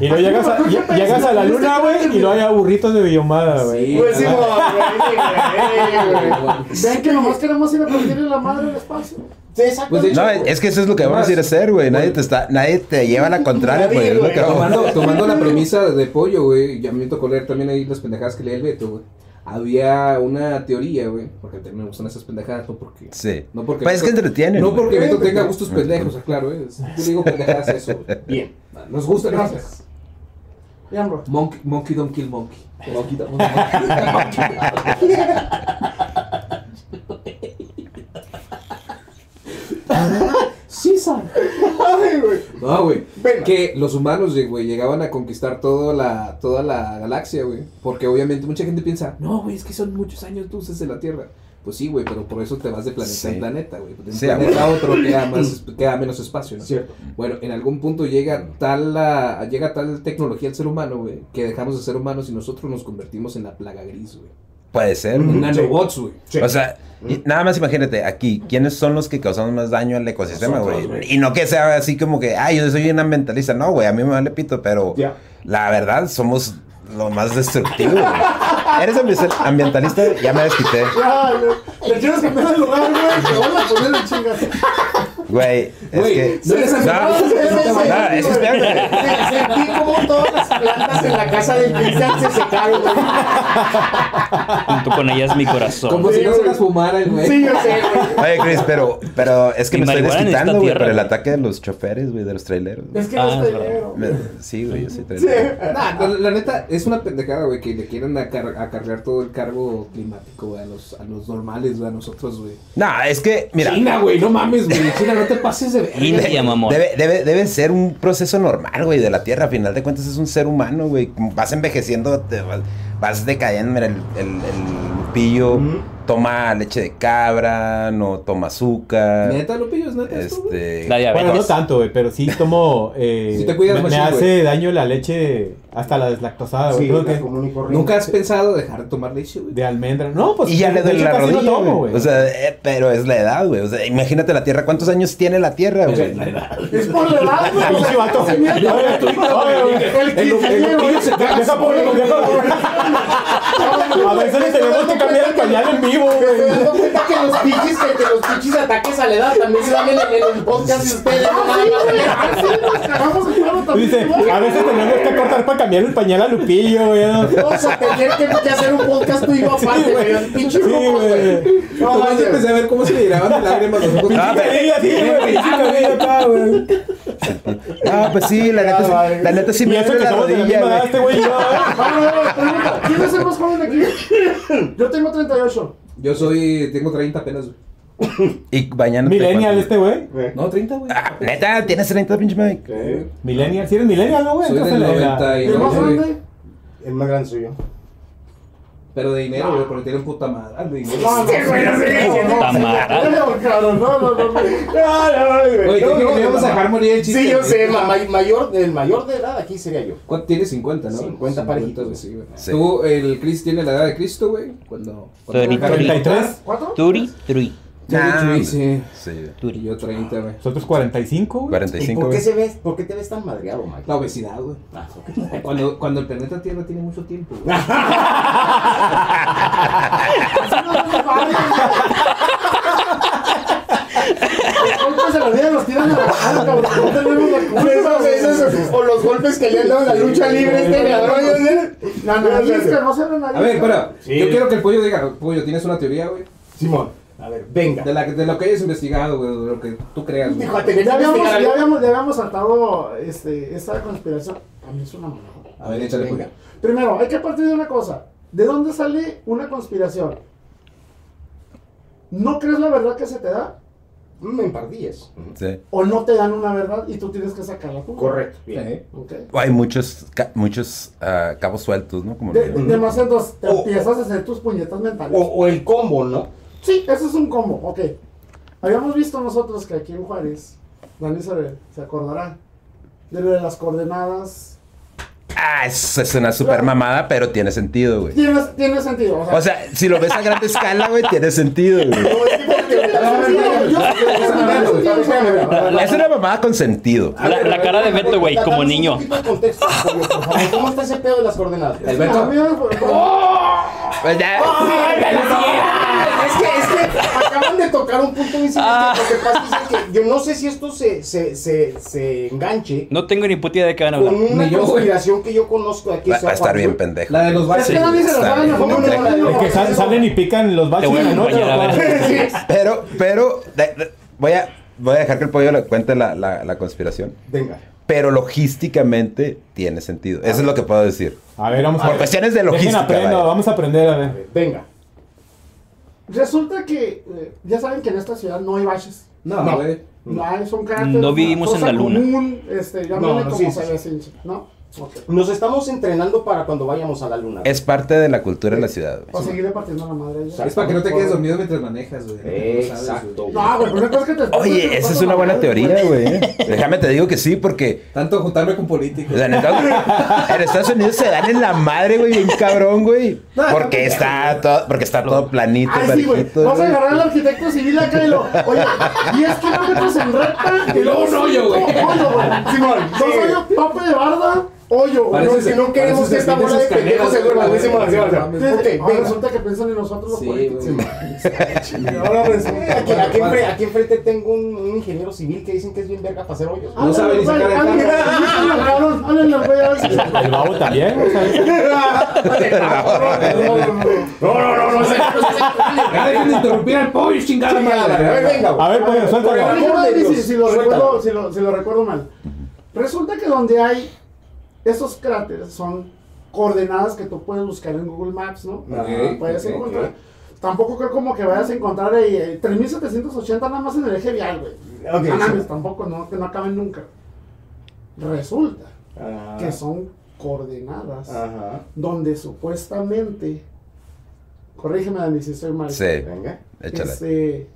Y luego llegas a, lle- llegas a la luna, güey, y no hay burritos de biomada, güey. Sí. Pues sí, güey, güey, güey. Ven que nomás queremos ir a partirle la madre al espacio. Sí, exacto. Pues de hecho, No, es que eso es lo que vamos a ir a hacer, güey. Nadie te está, nadie te lleva la contraria, es lo que vamos Tomando, tomando la premisa de pollo, güey, ya me tocó leer también ahí las pendejadas que leía el Beto, güey. Había una teoría, güey, porque también me gustan esas pendejadas, no porque... Sí. No porque Pues es que Beto- entretienen. No güey. porque Beto tenga gustos pendejos, claro, eh. Yo digo pendejadas eso, güey. Bien. Nos gusta, Gracias. Bro. Monkey, monkey don't kill monkey. Monkey don't Sí, sabe. Ay, güey. No, güey. Venga. Que los humanos, güey, llegaban a conquistar toda la, toda la galaxia, güey. Porque obviamente mucha gente piensa, no, güey, es que son muchos años luces de la Tierra. Pues sí, güey, pero por eso te vas de planeta Sí. en planeta, güey. De un Sí, planeta a otro queda, más, queda menos espacio, ¿no? Cierto. Bueno, en algún punto llega tal, la, llega tal tecnología al ser humano, güey, que dejamos de ser humanos y nosotros nos convertimos en la plaga gris, güey. Puede ser. Güey. Nanobots, güey. Sí. O sea, nada más imagínate, aquí, ¿quiénes son los que causamos más daño al ecosistema, güey? Y no que sea así como que, ay, yo soy un ambientalista. No, güey, a mí me vale pito, pero la verdad somos lo más destructivo, güey. ¿Eres ambi- ambientalista? Ya me desquité. Ya, le, le quieres cambiar de lugar, güey. Te van a poner en chingas. Güey, es Güey, que... no No, no, sí, es Sentí como todas las plantas en la casa del Cristian se secaron, güey. Junto con ellas mi corazón. Como Sí, si no se las fumara el güey. Sí, yo sé, güey. Oye, Chris, pero, pero es que me estoy desquitando, güey, por el ataque de los choferes, güey, de los traileros. Es que Ah, no es verdad. negro. Me- Sí, güey, yo soy trailero. Nah, la, la neta, es una pendejada, güey, que le quieren acar- acarrear todo el cargo climático, güey, a los, a los normales, güey, a nosotros, güey. No, es que, mira, China, güey, no mames, güey. China, no te pases de verga. India, mamón. Debe, debe, debe ser un proceso normal, güey, de la Tierra. A final de cuentas es un ser humano, güey. Vas envejeciendo, te vas, decayendo. El, el. Toma leche de cabra, no toma azúcar. Neta, Lupillo, es neta. Este... La diabetes. Bueno, no tanto, güey, pero sí tomo. Eh, Sí te cuidas me, me machín, hace güey. daño la leche hasta la deslactosada, güey. Sí, la que. ¿Nunca has pensado dejar de tomar leche, güey? de almendra. No, pues. Y ya le doy la casi no rodilla, tomo, güey. O sea, eh, pero es la edad, güey. O sea, imagínate la Tierra. ¿Cuántos años tiene la Tierra, güey? Es por la edad, me hace- Oye, tú- oye, güey. El Lupillo se güey. A veces le tenemos que cambiar el pañal en vivo, Me güey. dando cuenta que los pinches, que, que los pinches ataques a la edad también se dan en, el- en el podcast de ustedes. no Dice, güey. a veces tenemos que cortar para cambiar el pañal a Lupillo, güey. ¿no? Vamos a tener que, que hacer un podcast tú y yo aparte, güey. Pinche Sí, güey. güey. No, empecé a ver cómo se le llenaban de lágrimas los ojos. Ah, sí, güey. acá, güey. Ah, pues sí, la neta, la neta sí me que la rodilla, edad, este güey. güey. Ah, ¿Quién es el más joven de aquí? Yo tengo 38. Yo soy, tengo 30 apenas, güey. Y mañana. Millennial este güey. No, 30, güey. Ah, neta, tienes 30, pinche Mike. ¿Qué? Millennial, si eres millennial, ¿no, güey? Soy Entonces, del la- la- ¿Y el más 99, güey. grande? El más grande soy yo. Pero de dinero, güey, porque tienen puta madre de dinero. No, no, Tamara. no, cabrón, no, no, no. Oye, te dije que me íbamos a dejar morir el chiste. Sí, yo sé, ma- ma- mayor, el mayor de edad aquí sería yo. ¿Cuánto tienes 50, no? 50 parejitos, güey, sí, güey. Sí. Tú, el Chris tiene la edad de Cristo, güey. Cuando. cuando Treinta. dejaron- 33. Turi, Sí, sí, sí. Sí, güey. Y yo 30, güey. Nosotros 45, güey. ¿Y 45, por qué, se ves, por qué te ves tan madreado, Mike? La obesidad, güey. Ah. Cuando, cuando el planeta Tierra tiene mucho tiempo, güey. Los golpes de la vida los tiran a la cara, cabrón. No tenemos la culpa. Esos- esos- esos- o los golpes que le han dado en la lucha libre este cabrón. no. Sí. Yo quiero que el pollo diga, pollo, ¿tienes una teoría, güey? Simón, a ver, venga. De, la, de lo que hayas investigado, güey, de lo que tú creas, güey. Que Ya habíamos, ya habíamos, ya habíamos saltado este, esta conspiración. A mí es una mamada. A ver, échale, Venga. Primero, hay que partir de una cosa. ¿De dónde sale una conspiración? ¿No crees la verdad que se te da? En pardillas. Sí. ¿O no te dan una verdad y tú tienes que sacarla tú? Correcto. Bien. Sí. Ok. Hay muchos, ca- muchos ah, cabos sueltos, ¿no? Como De, más entonces te O- empiezas a hacer tus puñetas mentales. O, o el combo, ¿no? Sí, eso es un combo, ok. Habíamos visto nosotros que aquí en Juárez, Dani se, se acordará, de lo de las coordenadas. Ah, es, es una super mamada, pero tiene sentido, güey. Tiene, tiene sentido. O sea, O sea, si lo ves a gran escala, güey, tiene sentido, güey. Es una mamada con sentido. A La- ver, la cara de Beto, güey, como niño. ¿Cómo está ese pedo de las coordenadas? El Beto. Pues ya. Es que, es que acaban de tocar un punto muy. Ah. Lo que pasa es que yo no sé si esto se, se, se, se enganche No tengo ni puta idea de qué van a con hablar. una Ni yo, güey. conspiración que yo conozco de aquí. Va, en va a estar bien pendejo. La de los Es baches. que Dani se lo está sabe No, no, no, El que sal- salen y pican los baches a a. Pero, pero, de- de- voy a, voy a dejar que el pollo le cuente la, la, la conspiración. Venga. Pero logísticamente tiene sentido. Eso es lo que puedo decir. A ver, vamos a Por ver. cuestiones de logística, aprendo, vamos a aprender a A ver, venga. Resulta que eh, ya saben que en esta ciudad no hay baches. No, No. güey. No hay, son cráteres. No vivimos en la luna. Común, este, No, no, como sí, se sí, ve, sí, ¿no? Nos estamos entrenando para cuando vayamos a la luna. Es parte de la cultura de la ciudad, O güey. seguiré partiendo la madre. ya. Es para que no te quedes dormido mientras manejas, güey. Exacto. güey. No, güey, pero una cosa es que te Oye, esa es una buena teoría, güey. Déjame te digo que sí, porque Tanto juntarme con políticos. o sea, en, Estados, en Estados Unidos se dan en la madre, güey, bien cabrón, güey. No, Porque no, está todo, porque está todo planito, Ay, sí, güey. Vas a agarrar al arquitecto civil acá y lo. Oye, 10 kilómetros en recta y luego un hoyo, güey. Simón, dos hoyos, tope de barda, hoyo, No, si no queremos que esta bola de pendejos se duerma. Sí, Ok, ahora venga. resulta que piensan en nosotros los Sí, políticos. ahora resulta Aquí, aquí, enfre- aquí enfrente tengo un, un ingeniero civil que dicen que es bien verga para hacer hoyos. No sabe ni sacar el carro. El babo también, No, no, no, no, dejen de interrumpir al pollo, chingada madre. a ver, venga, güey. A ver, pues, suéltalo. Si lo recuerdo mal. Resulta que donde hay esos cráteres son coordenadas que tú puedes buscar en Google Maps, ¿no? Ok, puedes ok, encontrar. Tampoco creo como que vayas a encontrar ahí, eh, 3780 nada más en el eje vial, güey. Ok, No mames, sí. tampoco, no, que no acaben nunca. Resulta Ah, que son coordenadas Ajá. donde supuestamente, corrígeme Dani si estoy mal, Sí, Venga. échale. este,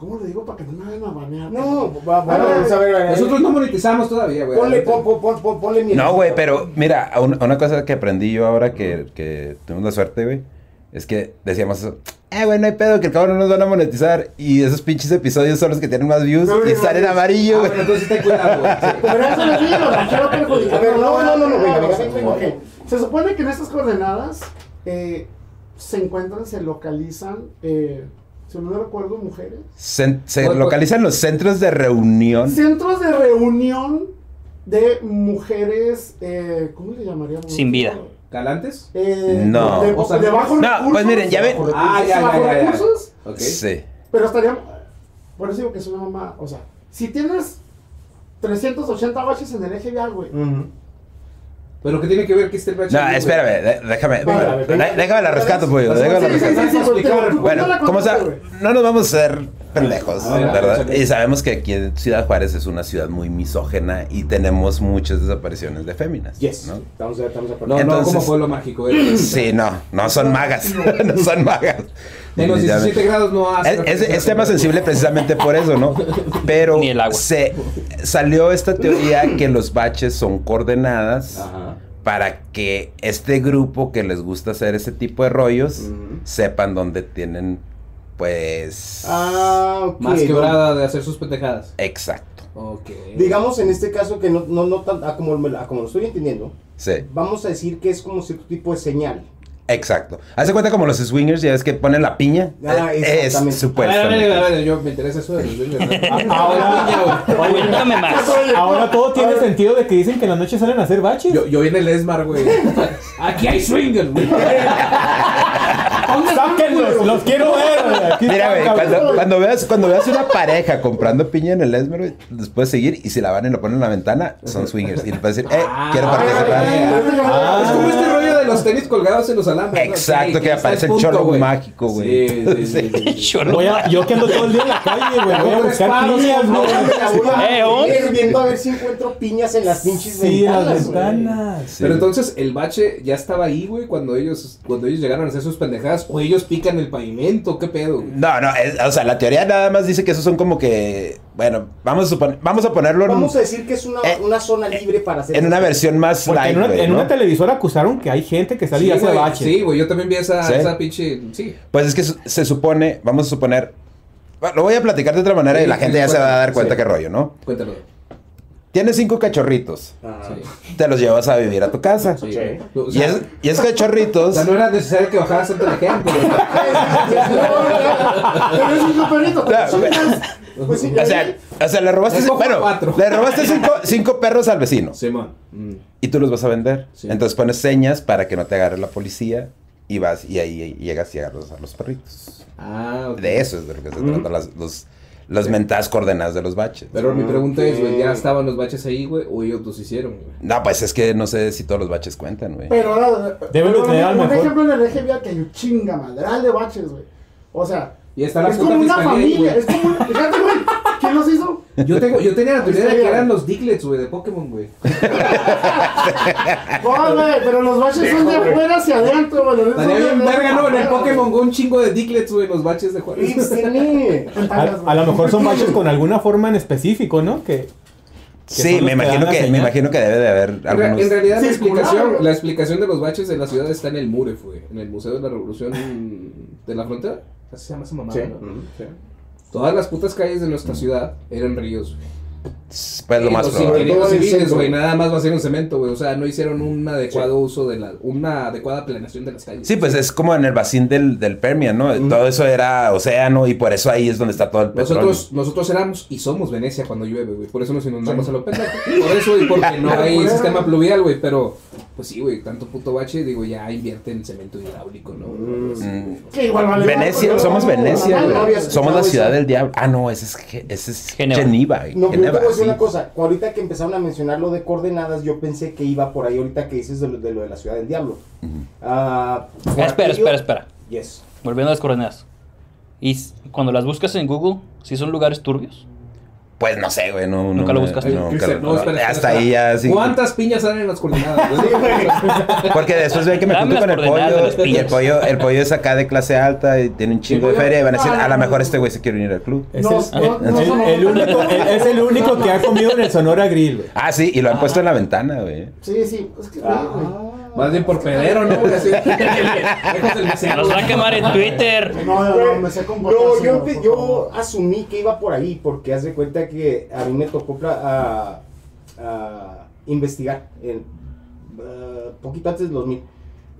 ¿cómo le digo para que no me vayan a banear? No, va, va, A ver, vamos a ver. a ver. Nosotros no monetizamos todavía, güey. Ponle, pon, pon, pon, pon- ponle mi. No, güey, pero mira, una, una cosa que aprendí yo ahora que, que tuvimos la suerte, güey, es que decíamos eso. Eh, güey, no hay pedo, que el cabrón no nos van a monetizar. Y esos pinches episodios son los que tienen más views No, y están en no. amarillo, Ah, güey. entonces ten cuidado, güey. Pero eso no quiero perjudicar. A ver, no, no, no, no, venga. Se supone que en estas coordenadas eh, se encuentran, se localizan, eh, si no me recuerdo, mujeres. Se, se Pues, localizan los centros de reunión. Centros de reunión de mujeres, eh, ¿cómo le llamaríamos? Sin vida. ¿Galantes? Eh, No. De, O sea, de bajos no, recursos. pues miren, ya ven- Ah, ya, ya, ya, ya. recursos, Ok. Sí. Pero estaría. Por eso digo que es una mamá. O sea, si tienes 380 baches en el eje vial, güey. Ujú. Pero ¿qué tiene que ver que esté el bache? No, ahí, espérame, déjame. Vale, ver, Déjame la rescato, pollo. Sí, Déjame la rescato. Bueno, como sa- contaste, güey. no nos vamos a ser pendejos, A ver, ¿verdad? Y sabemos que aquí en Ciudad Juárez es una ciudad muy misógena y tenemos muchas desapariciones de féminas. Yes. ¿no? Estamos, estamos a No, no, Entonces- como pueblo mágico. güey. Sí, no, no son magas, no son magas. En los 17 grados no hace. Es, es- es tema sensible precisamente por eso, ¿no? Pero Ni el agua. se salió esta teoría que los baches son coordenadas Ajá. Para que este grupo que les gusta hacer ese tipo de rollos sepan dónde tienen, pues... Ah, ok. Más quebrada de hacer sus pendejadas. Exacto. Ok. Digamos en este caso que no, no, no tan, a como, a como lo estoy entendiendo, Sí, vamos a decir que es como cierto tipo de señal. Exacto. Hace cuenta como los swingers, ya ves que ponen la piña. Ah, es exactamente. A ver, a ver, supuestamente. a ver, yo me interesa eso de los dueños. ¿no? Ahora, ahora todo tiene sentido de que dicen que en la noche salen a hacer baches. Yo, yo vi en el Esmar, güey. Aquí hay swingers, güey. Los quiero ver. güey. Aquí Mira, güey, cuando, cuando veas, cuando veas una pareja comprando piña en el Esmer, güey, les puedes seguir y si la van y lo ponen en la ventana, son swingers. Y le puedes decir, eh, quiero Ah, participar. ah, Es como este rollo de los tenis colgados en los alambres. ¿no? Exacto, Sí, que aparece el chorro mágico, güey. Sí, sí, sí, sí. Cholo. Voy a, yo que ando todo el día en la calle, güey. Voy a buscar piñas, No, güey. Eh. Ir viendo a ver si encuentro piñas en las pinches Sí, ventanas. las güey. ventanas. Sí. Pero entonces el bache ya estaba ahí, güey, cuando ellos, cuando ellos llegaron a hacer sus pendejadas, o ellos pican el pavimento, qué pedo. No, no, es- o sea, la teoría nada más dice que esos son como que, bueno, vamos a suponer, vamos a ponerlo en, Vamos a decir que es una, Eh, una zona libre para hacer en una versión más Porque light, en una, güey, en ¿no? una televisora acusaron que hay gente que sale y Sí, baches. Sí, güey, yo también vi esa, ¿Sí? esa pinche. Sí. Pues es que su- se supone, vamos a suponer, bueno, lo voy a platicar de otra manera Sí, y la sí, gente ya se va a dar sí. cuenta qué rollo, ¿no? Cuéntalo. Tienes cinco cachorritos, Ajá. Sí. te los llevas a vivir a tu casa. Sí. Y, es- y esos o cachorritos, sea, no era necesario que bajaras tanto ejemplo. güey. Pero es un. Pues o sea, o sea, le robaste, bueno, le robaste cinco, cinco perros al vecino Simón. Mm. y tú los vas a vender. Sí. Entonces pones señas para que no te agarre la policía y vas y ahí llegas y agarras a los perritos. Ah, ok. De eso es de lo que se trata, las, los, las mentadas coordenadas de los baches. Pero mi pregunta es, güey, ¿ya estaban los baches ahí, güey, o ellos los hicieron, güey? No, pues es que no sé si todos los baches cuentan, güey. Pero ahora, Deben pero tener un mejor- ejemplo en el eje vial que hay un chinga madral de baches, güey. O sea, Y está la es puta como una fiscalía familia, güey. es como, fíjate, güey, ¿Quién los hizo? Yo, tengo, yo tenía la teoría de que eran los Diglets, güey, de Pokémon, güey. No, güey, pero los baches son de afuera hacia adentro, güey. los Estaría bien verga, ¿no? En el Pokémon Go un chingo de Diglets, güey, en los baches de Juárez. A, a lo mejor son baches con alguna forma en específico, ¿no? Que, Sí, son los me imagino la que, me señal. imagino que debe de haber En, re- algunos. en realidad la explicación, claro. la explicación de los baches de la ciudad está en el MUREF, güey. En el Museo de la Revolución de la Frontera. Así se llama esa mamada, Sí. ¿no? Todas las putas calles de nuestra ciudad eran ríos, güey. Pues lo más los probable. ingenieros civiles, güey, nada más hicieron cemento, güey. O sea, no hicieron un adecuado uso de la, una adecuada planeación de las calles. Sí, pues es como en el vacín del, del Permian, ¿no? Todo eso era océano y por eso ahí es donde está todo el petróleo. Nosotros, nosotros éramos y somos Venecia cuando llueve, güey. Por eso nos inundamos a lo pendejo. Por eso y porque no hay sistema pluvial, güey. Pero, pues sí, güey, tanto puto bache, digo, ya invierte en cemento hidráulico, ¿no? Mm. Que igual vale Venecia, somos Venecia, no, no güey. Somos la ciudad eso. del diablo. Ah, no, ese es, ese es Geneva. Geneva. güey. No, yo te Geneva, voy a decir sí. una cosa. Ahorita que empezaron a mencionar lo de coordenadas, yo pensé que iba por ahí. Ahorita que dices de lo de, lo de la ciudad del diablo. Ah, por Espera, aquello- espera, espera. Yes. Volviendo a las coordenadas. Y cuando las buscas en Google, si son lugares turbios. Pues no sé, güey. No, Nunca no lo me- buscaste. nunca Cristian, lo- no, espera, espera, hasta espera. ahí ya sí. ¿Cuántas piñas salen en las coordenadas, güey? Porque después ven que me junto con el pollo y el pollo, el pollo es acá de clase alta y tiene un chingo de feria y van a decir, no, a lo mejor este güey se quiere unir al club. Es, No, el, único, no, el- es el único que ha comido en el Sonora Grill, güey. Ah, sí, y lo han puesto en la ventana, güey. Sí, sí. Es que, güey. Más bien por pedero, ¿no? güey? Así, Nos va a quemar en Twitter. No, no, no, me sé comportar. No, yo, yo asumí que iba por ahí porque haz de cuenta que a mí me tocó a- a investigar en, ah, poquito antes del 2000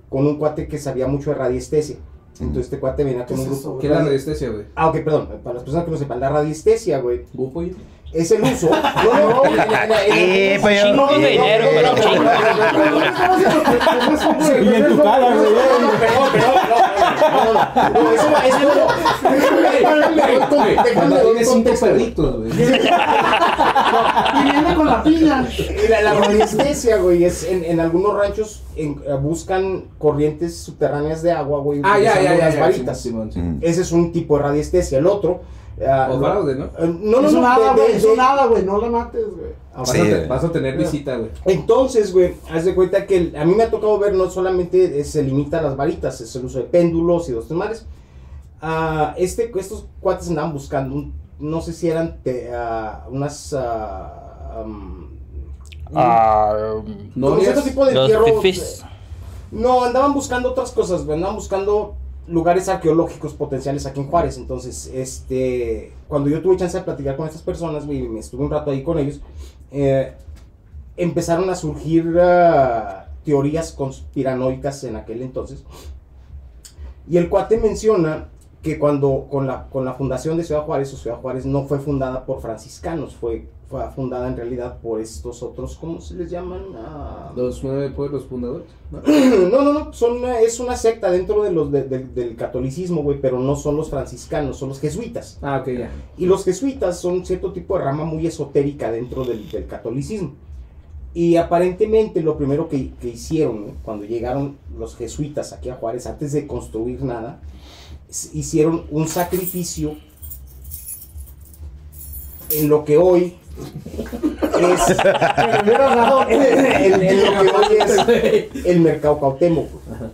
con un cuate que sabía mucho de radiestesia. Entonces este cuate venía con ¿Qué un grupo. ¿Qué es la radiestesia, güey? Ah, ok, perdón. Para las personas que no sepan, la radiestesia, güey, ¿Gupo y? Es el uso. No, no, Eh, pues, Chingo de eh, dinero, eh, pero eh, chingo. Y en tu cara, güey. No, no, no, eso, eso no. Cuando tienes cinco perritos, güey. Y viene con la piña. La, radiestesia, güey, es en, algunos ranchos eh, buscan corrientes subterráneas de agua, güey, Ah, ya, ya, ya. las varitas. Mm. Ese es un tipo de radiestesia. El otro. Ah, O lo- fraude, ¿no? eh, no, no, no. de- güey. Es de- un hada, güey. No la mates, güey. Ah, Vas, Sí, vas a tener visita, güey. Entonces, güey, haz de cuenta que el- a mí me ha tocado ver no solamente eh, se limita a las varitas, es el uso de péndulos y dos mares. Ah, este, estos cuates andaban buscando, un- no sé si eran te- unas... Ah, No, cierto tipo de los fifís. No, andaban buscando otras cosas, güey, andaban buscando lugares arqueológicos potenciales aquí en Juárez. Entonces, este, cuando yo tuve chance de platicar con estas personas, güey, me estuve un rato ahí con ellos, eh, empezaron a surgir ah, teorías conspiranoicas en aquel entonces. Y el cuate menciona que cuando con la, con la fundación de Ciudad Juárez, o Ciudad Juárez no fue fundada por franciscanos, fue, fue fundada en realidad por estos otros, ¿cómo se les llaman? Ah, Los nueve pueblos fundadores. ¿no? no, no, no, son una- es una secta dentro de los de- de- del catolicismo, güey, pero no son los franciscanos, son los jesuitas. Ah, ok, ya. Y los jesuitas son cierto tipo de rama muy esotérica dentro del, del catolicismo. Y aparentemente lo primero que, que hicieron ¿no? cuando llegaron los jesuitas aquí a Juárez, antes de construir nada, hicieron un sacrificio en lo que hoy es en, en lo que hoy es el mercado Cuauhtémoc. güey.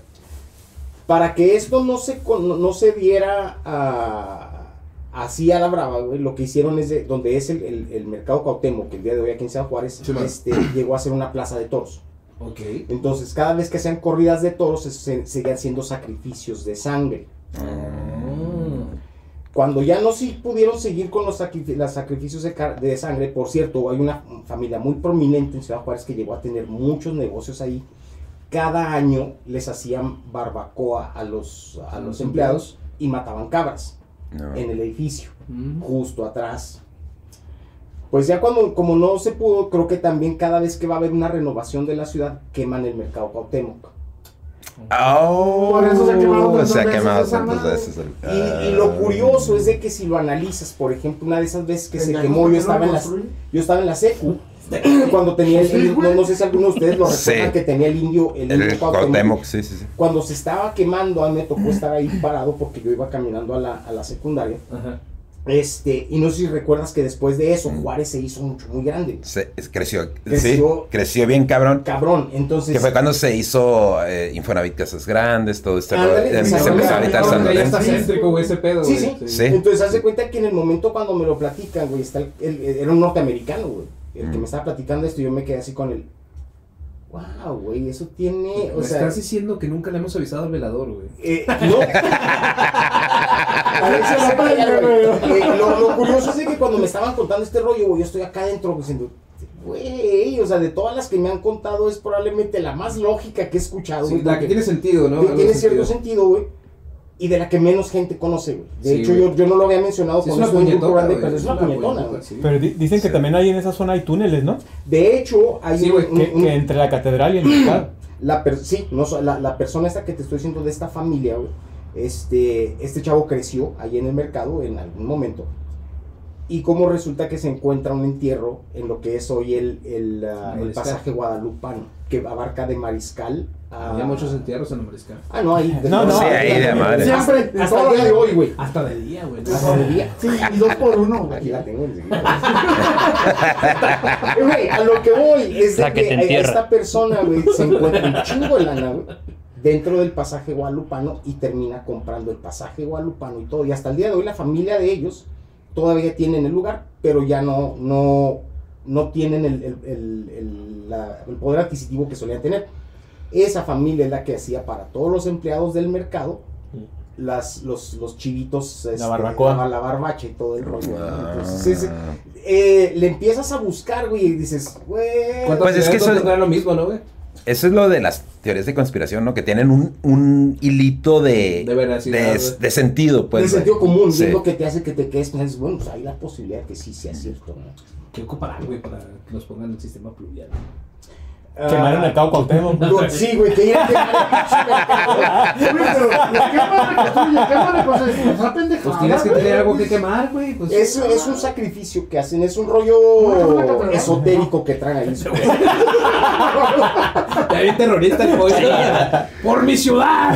Para que esto no se, no se viera ah, así a la brava, güey, lo que hicieron es de, donde es el, el- el mercado Cuauhtémoc, que el día de hoy aquí en Ciudad Juárez, Sí, este, llegó a ser una plaza de toros. Ok. Entonces, cada vez que hacían corridas de toros, se, se- seguían siendo sacrificios de sangre. Cuando ya no sí pudieron seguir con los, sacrifi- los sacrificios de, sangre, por cierto, hay una familia muy prominente en Ciudad Juárez que llegó a tener muchos negocios ahí. Cada año les hacían barbacoa a los, a los empleados y mataban cabras No. en el edificio, Mm. justo atrás. Pues ya cuando, como no se pudo, creo que también cada vez que va a haber una renovación de la ciudad, queman el mercado Cuauhtémoc. Oh, Por eso se ha quemado tantas se ha veces quemado esa tantas madre. veces. el- Y, y lo curioso es de que si lo analizas, por ejemplo, una de esas veces que se quemó, ¿por yo estaba en la, yo estaba en la secu, cuando tenía el, güey. no, no sé si alguno de ustedes lo Sí. recuerdan que tenía el indio, el, indio El. Cuauhtémoc, sí, sí, sí. Cuando se estaba quemando, a mí me tocó estar ahí parado porque yo iba caminando a la, a la secundaria. Ajá. Este, y no sé si recuerdas que después de eso Juárez se hizo mucho, muy grande. Se- es- creció, Creció- sí, creció bien cabrón. Cabrón, entonces. Que fue cuando se hizo eh, Infonavit Casas Grandes, todo este Ándale, rollo, se empezó a habitar Ahora San ya Lorenzo. está céntrico, güey, ese pedo, Sí, güey. sí. Sí. Entonces, haz de cuenta que en el momento cuando me lo platican, güey, está el, el- era un norteamericano, güey. El que Mm. me estaba platicando esto, yo me quedé así con el. Wow, güey, eso tiene. O Me sea. estás diciendo que nunca le hemos avisado al velador, güey. Eh, no. Güey. Lo, lo curioso es que cuando me estaban contando este rollo, güey, yo estoy acá adentro diciendo, güey, o sea, de todas las que me han contado es probablemente la más lógica que he escuchado. Sí, güey, la que tiene sentido, ¿no? que tiene cierto sentido, güey. Y de la que menos gente conoce, güey. De Sí, hecho, yo, yo no lo había mencionado Sí, es cuando una estuve en Grupo puñetona, Grande, pero es una puñetona, güey. sí. Pero di- dicen que también ahí en esa zona hay túneles, ¿no? De hecho, hay Sí, un- un- Que, un- que entre la catedral y el mercado. La per- sí, no, la, la persona esta que te estoy diciendo de esta familia, güey, este, este chavo creció ahí en el mercado en algún momento. Y como resulta que se encuentra un entierro en lo que es hoy el, el, ah, el Mariscal. pasaje guadalupano, que abarca de Mariscal a... Había muchos entierros en la mariscal. Ah, no, ahí. No, no. Sí, ahí de madre. Siempre, Hasta, hasta el día de hoy, güey. Hasta de día, güey. Hasta el día. Sí, y dos por uno, güey. Aquí la tengo enseguida. Güey, a lo que voy es de La que que esta persona, güey, se encuentra un chingo de lana, güey, dentro del pasaje guadalupano y termina comprando el pasaje guadalupano y todo. Y hasta el día de hoy la familia de ellos todavía tienen el lugar, pero ya no, no, no tienen el, el- el- el- la- el poder adquisitivo que solían tener. Esa familia es la que hacía para todos los empleados del mercado las, los, los chivitos, este, barbacoa. la, la barbacha y todo el rollo. Ah. Entonces, es- eh, le empiezas a buscar, güey, y dices, güey. ¿Cuántas Pues es que eso- no tendrán lo mismo, ¿no, güey? Eso es lo de las teorías de conspiración, ¿no? Que tienen un, un hilito de, De veracidad, de, de sentido, pues. de sentido común, Sí. es lo que te hace que te quedes, pues, bueno, pues hay la posibilidad que sí sea cierto, ¿no? ¿Qué ocuparán, güey, para que nos pongan el sistema pluvial? Quemar el mercado Cuauhtémoc. Ah, Sí, güey, que ir a quemar el mercado. Güey, pero ¿qué más reconstruye? ¿Qué más reconstruye? Esa pendejada, Pues tienes que tener algo que quemar, güey. Pues, Es, es un sacrificio que hacen, es un rollo esotérico que traen ahí. Bien terrorista. ¡Por mi ciudad!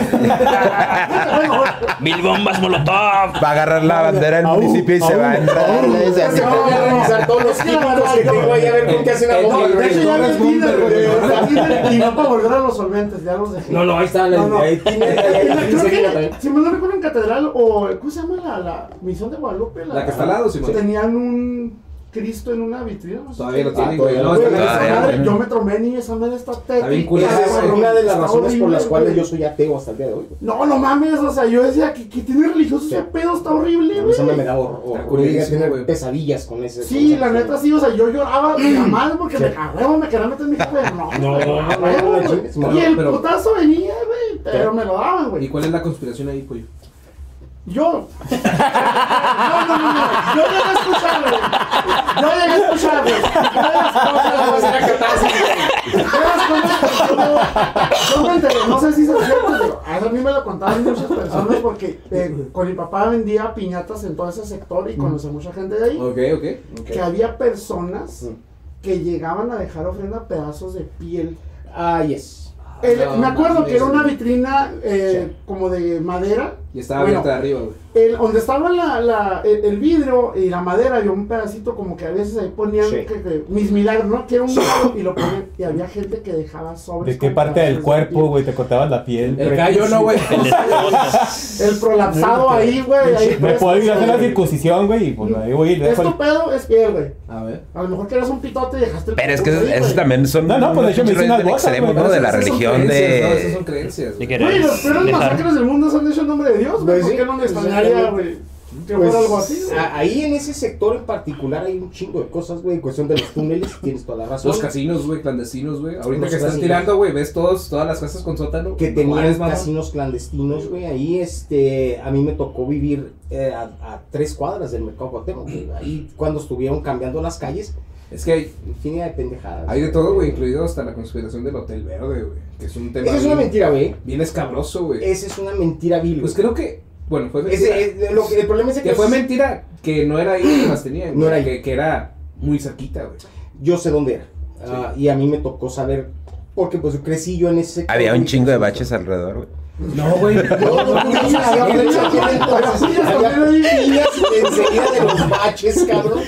Mil bombas molotov. Va a agarrar la bandera del municipio y se va a entrar. Se voy a revisar todos los químicos que tengo ahí a ver con qué hacen la bomba. De hecho, ya. El Tinder, Y no para volver a los solventes, ya los dejé. No, no, ahí está. Si me no recuerdo en Catedral, o ¿cómo se llama la, misión de Guadalupe? La que está al lado, Simón. Tenían un Cristo en una vitrina. no sé Todavía lo si- tienen, Ah, güey. todavía No, lo está Güey, güey. yo me tromé ni esa madre está tétrica. es güey. una de las razones por las cuales güey. yo soy ateo hasta el día de hoy. güey. No, no mames, o sea, yo decía que, que tiene religioso ese pedo, está horrible, mí Eso me güey. da horror. Güey. pesadillas con ese. Sí, la neta sí, o sea, yo lloraba de la madre porque me cagó, me quería meter en mi jefe. No, No, güey, no, no, güey, no, güey. Y el putazo venía, güey, pero me lo daban, ¿Y güey. cuál es la conspiración ahí, pollo? Yo. No, no, no, no. Yo llegué a escuchar, güey. Yo llegué a escuchar, güey. Yo llegué a escuchar, güey. Yo me enteré, no sé si es cierto, pero a mí me lo contaban muchas personas porque eh, con mi papá vendía piñatas en todo ese sector y conocí a mucha gente de ahí. Ok, ok. Ok. Que había personas Mm. que llegaban a dejar ofrenda pedazos de piel. Ah, yes. El- No me acuerdo que era una vitrina eh, como de madera. Y estaba Bueno, abierta de arriba, güey. El, donde estaba la, la- el, el vidrio y la madera había un pedacito como que a veces ahí ponían Sí. que, que- mis milagros, ¿no? Que era un milagro y lo ponían y había gente que dejaba sobres. ¿De qué parte del de cuerpo, güey, te cortabas la piel? El gallo no, güey. El prolapsado ahí, güey. ahí Me puedo ir a hacer la circuncisión, güey, y pues ahí voy y Esto pedo es piel, güey. A ver. A lo mejor que eres un pitote y dejaste el Pero es que cuerpo eso, ahí, eso güey. también son. No, no, pues, de hecho me hice unas güey. ¿no? De la religión creencias, ¿no? Esas de. son creencias, ¿De güey. los peores masacres del mundo se han hecho en nombre de Dios, güey. Pues ¿Por sí, qué no me pues, extrañaría, güey? Que Pues, fuera algo así, güey. ahí en ese sector en particular hay un chingo de cosas, güey. En cuestión de los túneles, tienes toda la razón. Los casinos, güey, clandestinos, güey. Ahorita Los que están tirando, güey, ves todos, todas las casas con sótano. que No tenían casinos clandestinos, güey. Ahí, este, a mí me tocó vivir eh, a, a tres cuadras del mercado Cuauhtémoc, güey. Ahí cuando estuvieron cambiando las calles, Es que hay, infinidad de pendejadas. hay de todo, güey, incluido hasta la conspiración del Hotel Verde, güey. Que es un tema Esa es una mentira, güey. bien escabroso, güey. Esa es una mentira vil. Pues creo que, bueno, fue mentira. Ese, es- lo que- el problema es que, que fue mentira que no era ahí que las tenían, No era ahí. que, que era muy cerquita, güey. yo sé dónde era. Ah, y a mí me tocó saber, porque pues crecí yo en ese sector. Había un chingo de baches alrededor, güey. No, güey. No, no, había entonces, había niñas enseguida de los baches, cabrón.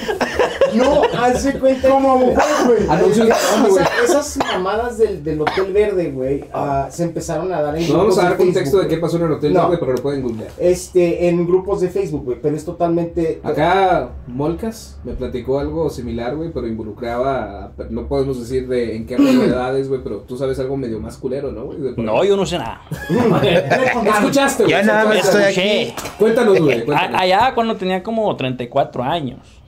No, hace cuenta Como mujer, güey. Anuncios de O sea, esas mamadas del, del Hotel Verde, güey, ah, se empezaron a dar en No vamos a dar contexto Facebook, de qué pasó en el hotel, No. güey, pero lo pueden googlear. Este, en grupos de Facebook, güey, pero es totalmente... Acá Molcas me platicó algo similar, güey, pero involucraba, a- no podemos decir de en qué realidades, güey, pero tú sabes algo medio más culero, ¿no, güey? No, yo no sé nada. ¿Qué escuchaste, güey? Ya nada más estoy aquí. Cuéntanos, güey. Allá cuando tenía como 34 años.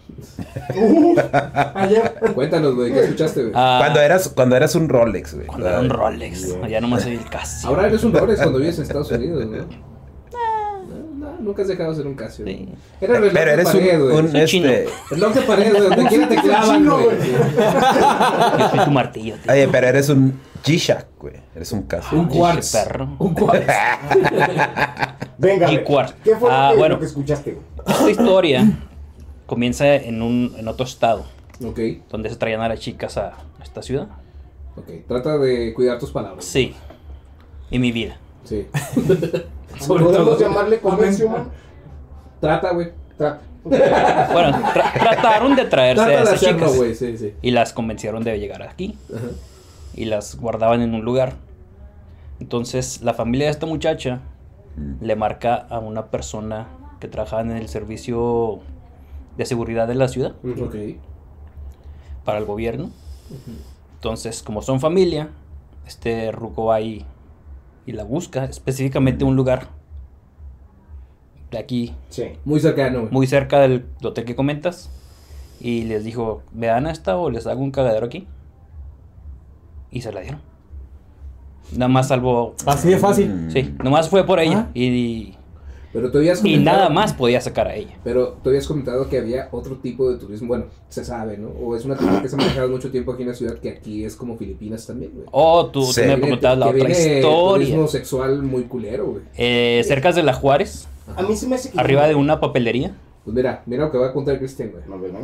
Cuéntanos, güey, ¿qué escuchaste, güey? Ah, Cuando eras, cuando eras un Rolex, güey. cuando era un Rolex. Allá nomás soy el casi. Ahora eres un Rolex cuando vives en Estados Unidos, ¿no? Nunca has dejado de ser un Casio. Sí. Era reloj Pero de eres pared, un, güey. un, Soy chino. este... Reloj de pared, güey, donde quiera te clavan, chino, güey. Yo soy tu martillo. tío. Oye, pero eres un G-Shock, güey. Eres un caso. Un quartz. perro. Un quartz. Venga. ¿qué fue lo Ah, que- bueno. lo que escuchaste, güey? Esta historia comienza en, un, en otro estado, Ok, donde se traían a las chicas a esta ciudad. ok. Trata de cuidar tus palabras. Sí. Y mi vida. Sí. Sobre ¿Podemos todo. llamarle comercio, man? Trata, güey. Tra- Bueno, tra- trataron de traerse Trata a de esas hacerlo, chicas. güey, sí, sí. Y las convencieron de llegar aquí. Ajá. y las guardaban en un lugar. Entonces la familia de esta muchacha le marca a una persona que trabajaba en el servicio de seguridad de la ciudad Ok. para el gobierno. Entonces, como son familia, este ruco va y, y la busca, específicamente un lugar de aquí, Sí. Muy cercano, muy cerca del hotel que comentas. Y les dijo, ¿me dan esta o les hago un cagadero aquí? Y se la dieron. Nada más salvo... Así de fácil. Sí, nomás fue por ella. Ah. Y, Pero tú habías y nada más podía sacar a ella. Pero tú habías comentado que había otro tipo de turismo. Bueno, se sabe, ¿no? O es una técnica que se ha manejado mucho tiempo aquí en la ciudad, que aquí es como Filipinas también, güey. Oh, tú, Sí. me preguntabas la que otra viene historia. turismo sexual muy culero, güey. Eh, cerca de la Juárez, A mí se me hace que... arriba de una papelería. Pues mira, mira lo que va a contar Cristian, güey. No, ¿verdad?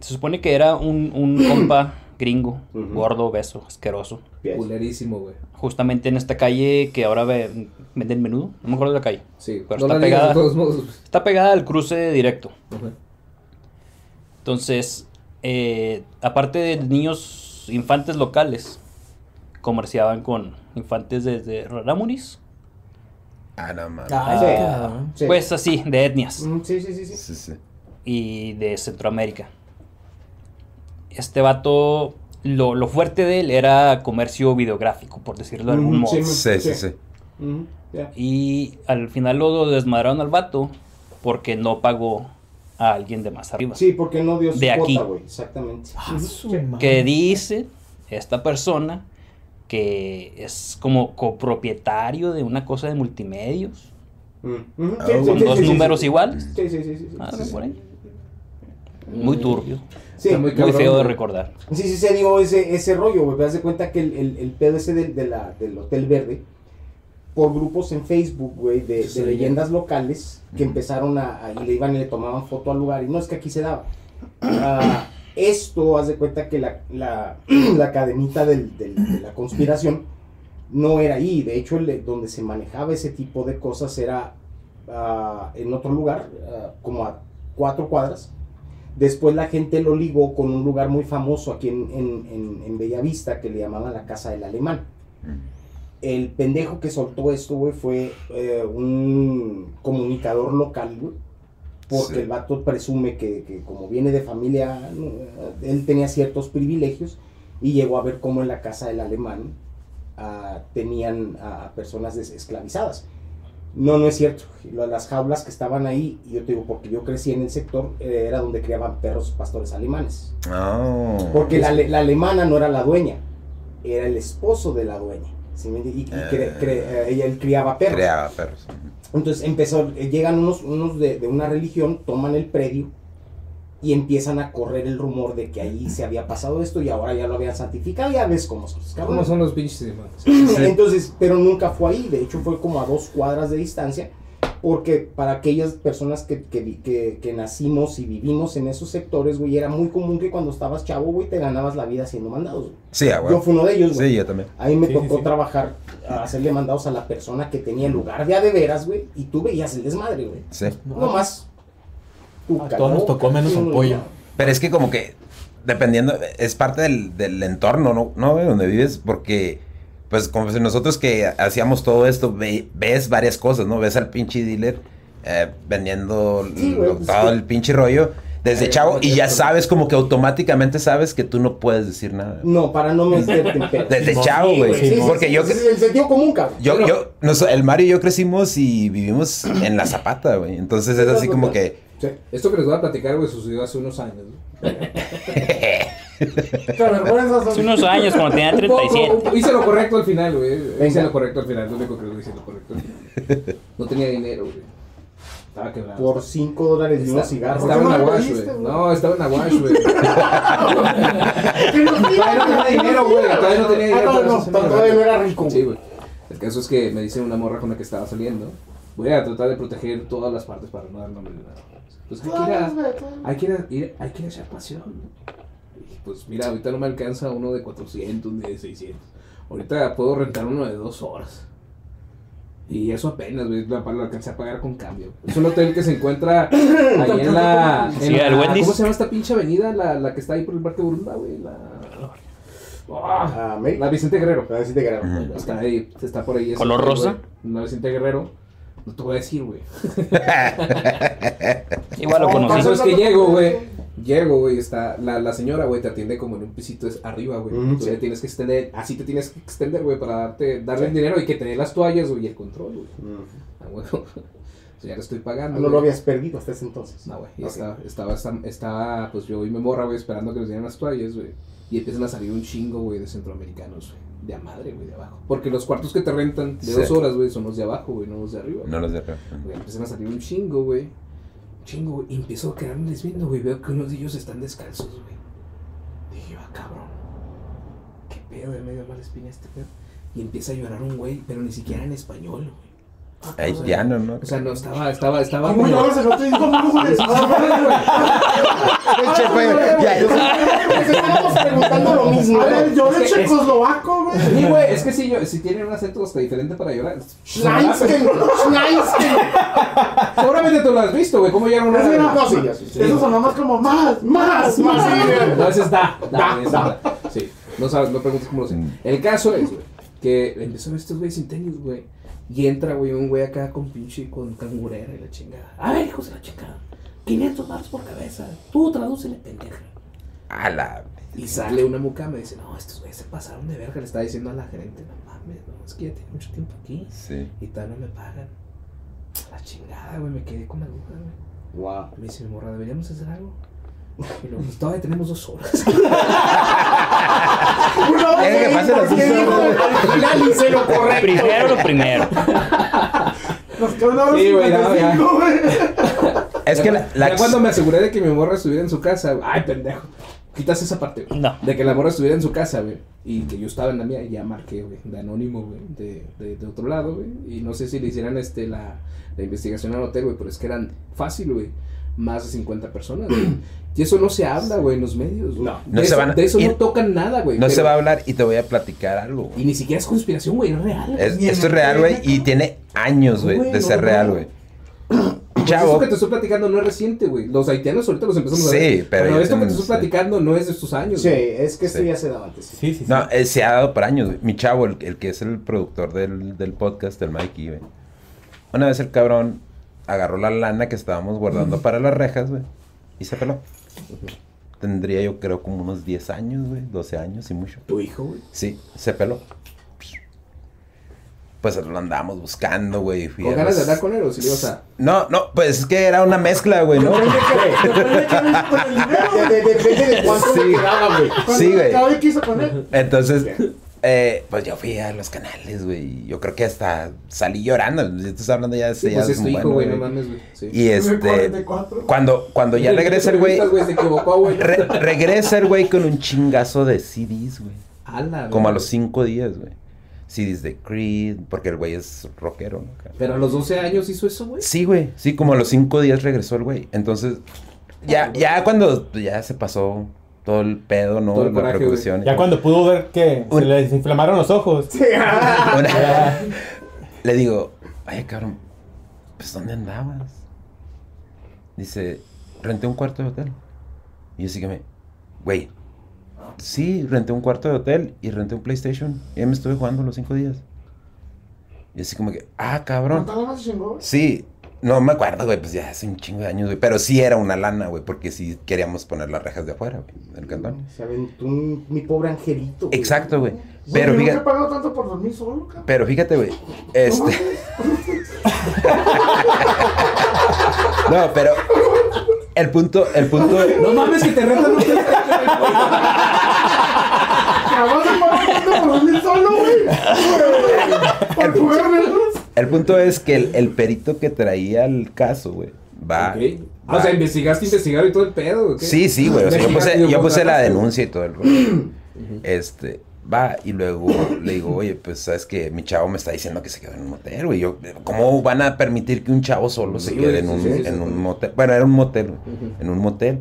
Se supone que era un, un compa gringo, gordo, beso, asqueroso. Culerísimo, güey. Justamente en esta calle que ahora ve- venden menudo. No me acuerdo de la calle. Sí, Pero no está pegada. de todos modos. Está pegada al cruce directo. Entonces, eh, aparte de niños infantes locales, comerciaban con infantes desde Rarámuris. Ah, no mames. Sí. Sí. Pues así, de etnias. Mm, Sí, sí, sí, sí. Sí, sí. y de Centroamérica. Este vato, lo, lo fuerte de él era comercio videográfico, por decirlo de algún modo. sí. Sí, sí. Y al final lo desmadraron al vato porque no pagó a alguien de más arriba. Sí, porque no dio su De aquí. cuota, güey. Exactamente. Ah. Que dice esta persona que es como copropietario de una cosa de multimedios, Mm, Ah, sí, con sí, dos sí, números sí. iguales. Sí, sí, sí, sí. sí, Algo sí, sí. por ahí. Muy turbio, Sí, muy muy feo de recordar. Sí, sí, se dio ese, ese rollo, güey. Das de cuenta que el, el, el pedo ese del, de la, del Hotel Verde, por grupos en Facebook, güey, de, Sí. de leyendas locales, que empezaron a, a- y le iban y le tomaban foto al lugar, y no es que aquí se daba. Ah, esto, haz de cuenta que la, la, la cadenita del- del- de la conspiración no era ahí. De hecho, el- donde se manejaba ese tipo de cosas era ah, en otro lugar, ah, como a cuatro cuadras. Después la gente lo ligó con un lugar muy famoso aquí en, en, en- en Bellavista que le llamaban la Casa del Alemán. El pendejo que soltó esto, güey, fue eh, un comunicador local, güey. Porque Sí. el vato presume que, que como viene de familia, él tenía ciertos privilegios y llegó a ver cómo en la Casa del Alemán ah, tenían a personas esclavizadas. No, no es cierto. Las jaulas que estaban ahí, y yo te digo, porque yo crecí en el sector, eh, era donde criaban perros pastores alemanes. Oh. Porque la, la alemana no era la dueña, era el esposo de la dueña. ¿sí? Y, y cre- cre- eh, ella él criaba perros. Creaba perros. Entonces empezó, llegan unos, unos de, de una religión, toman el predio y empiezan a correr el rumor de que ahí se había pasado esto y ahora ya lo habían santificado. Ya ves cómo son los ¿Cómo son los pinches? Entonces, pero nunca fue ahí, de hecho fue como a dos cuadras de distancia. Porque para aquellas personas que, que, que, que nacimos y vivimos en esos sectores, güey, era muy común que cuando estabas chavo, güey, te ganabas la vida haciendo mandados. güey. Sí, ah, Yo güey. fui uno de ellos, güey. Sí, yo también. Ahí me sí, tocó sí. trabajar, a hacerle mandados a la persona que tenía el lugar de a de veras, güey, y tú veías el desmadre, güey. Sí. No más. A todos nos tocó menos tu- pollo. Pero es que como que, dependiendo, es parte del, del entorno, ¿no? ¿no? güey? Donde vives, porque, pues, como si nosotros que hacíamos todo esto, ve- ves varias cosas, ¿no? Ves al pinche dealer eh, vendiendo Sí, güey, lo- pues, todo sí. el pinche rollo desde Ay, chavo y ya sabes como que automáticamente sabes que tú no puedes decir nada. No, para no meterte en. Desde Sí, chavo, güey. sí, sí, porque sí, yo... sí, el sentido común, cabrón. Yo, Pero- yo, nos- el Mario y yo crecimos y vivimos en la zapata, güey. Entonces es así como que... Sí. Esto que les voy a platicar, güey, sucedió hace unos años. Hace unos años, cuando tenía Un poco, 37. un poco. hice lo correcto al final, güey. Hice Venga. lo correcto al final, lo único que lo hice lo correcto. al final. No tenía dinero, güey. Estaba quebrado. Por 5 dólares y Está- unos cigarros. Estaba en ¿Por qué no lo Aguash, pediste, güey. No, estaba en Aguash, güey. Todavía no tenía dinero, güey. Todavía no tenía Ah, dinero. no, para no, hacerse Todavía no millonario. era rico. Sí, güey. El caso es que me dice una morra con la que estaba saliendo. Voy a tratar de proteger todas las partes para no dar nombre de nada. Pues hay que ir a, hay que ir a, ir- hay que ir a echar pasión. Y pues mira, ahorita no me alcanza uno de 400 ni de 600. Ahorita puedo rentar uno de dos horas. Y eso apenas, güey, la, lo alcancé a pagar con cambio. Es un hotel que se encuentra ahí en la... en Sí, la-. ¿Cómo se llama esta pinche avenida? La, la que está ahí por el Parque Burunda, güey. La... Ah, la Vicente Guerrero. Ah, sí te grabo. Ujú. Está ahí, está por ahí. ¿Color rosa? La Vicente Guerrero. No te voy a decir, güey. Igual lo conocí. caso es que llego, güey. Llego, güey, está la, la señora, güey, te atiende como en un pisito es arriba, güey. Mm, sí. le tienes que extender, así te tienes que extender, güey, para darte, darle el dinero y que te dé las toallas, güey, y el control, güey. Ah, güey. O sea, ya lo estoy pagando. Ah, No lo habías perdido hasta ese entonces. No, güey, y Ok. estaba, estaba, estaba, estaba, pues yo y mi morra, güey, esperando que nos dieran las toallas, güey. Y empiezan a salir un chingo, güey, de centroamericanos, güey. De a madre, güey, de abajo. Porque los cuartos que te rentan de Sí. dos horas, güey, son los de abajo, güey, no los de arriba. No los de acá. Güey, empiezan a salir un chingo, güey. Un chingo, güey. Y empiezo a quedarme viendo, güey. Veo que unos de ellos están descalzos, güey. Dije, ah, cabrón. Qué pedo, de medio mal espina este pedo. Y empieza a llorar un güey, pero ni siquiera en español, güey. Haitiano, ¿no? O sea, no, estaba, estaba, estaba ¿Cómo como... lloras el otro día? ¿Cómo lloras? Pinche güey, estábamos preguntando lo mismo. A ver, yo de checoslovaco, güey. Sí, güey, es que si, yo, si tienen un acento hasta diferente para llorar. Schneisken, Schneisken. Seguramente tú lo has visto, güey. ¿Cómo que una No, ya, sí, sí. Eso sonó más como más, más, más. No, ese es da. Da. da. Sí. No sabes, no preguntes cómo lo sé. Mm. El caso es, güey, que empezó a ver estos güeyes sin tenis, güey. Y entra, güey, un güey acá con pinche, con cangurera y la chingada. A ver, hijos de la chingada. 500 baros por cabeza. Tú tradúcele, pendeja. A la... Y sale una mucama y dice, no, estos güeyes se pasaron de verga. Le está diciendo a la gerente, no mames, no, es que ya tiene mucho tiempo aquí. Sí. Y todavía no me pagan. La chingada, güey, me quedé con la duda, güey. Wow. Me dice mi morra, ¿deberíamos hacer algo? Y luego, pues todavía tenemos dos horas. Eh, que pasen las ¿Por qué dos dijo horas. al final hice lo correcto? Primero lo primero. Nos hora Sí, güey, no, ya. 55, güey. Es que la... la Ya cuando me aseguré de que mi morra estuviera en su casa, ay, pendejo. Quitas esa parte, güey. No. De que la morra estuviera en su casa, güey. Y que yo estaba en la mía, y ya marqué, güey, de anónimo, güey, de, de, de otro lado, güey. Y no sé si le hicieran este, la, la investigación al hotel, güey, pero es que eran fácil, güey. Más de 50 personas, güey. Y eso no se habla, güey, en los medios, güey. No. No de se eso, van a- de eso y- no tocan nada, güey. No se va a hablar y te voy a platicar algo. güey. Y ni siquiera es conspiración, güey, es real. Es- esto es real, güey, y tiene años, güey, de no, ser no. real, güey. Pues Chavo, Eso que te estoy platicando no es reciente, güey. Los haitianos ahorita los empezamos a Sí, ver. pero Pero esto que te estoy sí. platicando no es de estos años. Sí, es que esto Sí. ya se daba antes. sí. Sí, sí, sí. no, eh, se ha dado por años, güey. Mi chavo, el, el que es el productor del, del podcast, el Mikey, güey. Una vez el cabrón agarró la lana que estábamos guardando para las rejas, güey, y se peló. Tendría yo creo como unos 10 años, güey, 12 años y mucho. Tu hijo, güey. Sí, se peló. Pues lo andábamos buscando, güey. Con ganas de hablar con él o si ibas a. No, no, pues es que era una mezcla, güey, ¿no? Depende de cuánto Sí. le quedaba, güey. Sí, güey. quiso él. Entonces, eh, pues yo fui a los canales, güey. Yo creo que hasta salí llorando. Estoy hablando ya de Sí, pues es es tu un hijo, bueno, güey, no mames, güey. Sí. Y este, 44. cuando, cuando ya regresa el güey, re- regresa el güey con un chingazo de CDs, güey. Ala, Como a los cinco días, güey. CDs de Creed, porque el güey es rockero. ¿no? Pero a los 12 años hizo eso, güey. Sí, güey. Sí, como a los cinco días regresó el güey. Entonces, ya, ya cuando ya se pasó todo el pedo, ¿no? Todo el la coraje, preocupación. Ya cuando pudo ver que se le desinflamaron los ojos. Una- le digo, oye, cabrón, pues ¿dónde andabas? Dice, renté un cuarto de hotel. Y yo así que me, güey, sí, renté un cuarto de hotel y renté un PlayStation. Y ahí me estuve jugando los cinco días. Y así como que, ah, cabrón. ¿Cuántas ganas se chingó? Sí, no me acuerdo, güey, pues ya hace un chingo de años, güey. Pero sí era una lana, güey, porque sí queríamos poner las rejas de afuera, güey, del cantón. Se aventó un- mi pobre angelito. güey. Exacto, güey. Pero nunca he fíjate, pagado tanto por dormir solo, cabrón. pero fíjate, güey, este... No, pero el punto, el punto, No mames, que te rentan PlayStation, güey. Cabrón, se pagó tanto por dormir solo, güey. Por jugar menos. El punto es que el, el perito que traía el caso, güey, va. Ok. va- O sea, investigaste, investigaron y todo el pedo. Sí, sí, güey. O sea, yo puse, yo puse la denuncia y todo el rollo. Este, va, y luego le digo, oye, pues sabes que mi chavo me está diciendo que se quedó en un motel, güey. Yo, ¿cómo van a permitir que un chavo solo se quede en un, sí, sí, en sí. un motel? Bueno, era un motel, güey. Ujú. En un motel.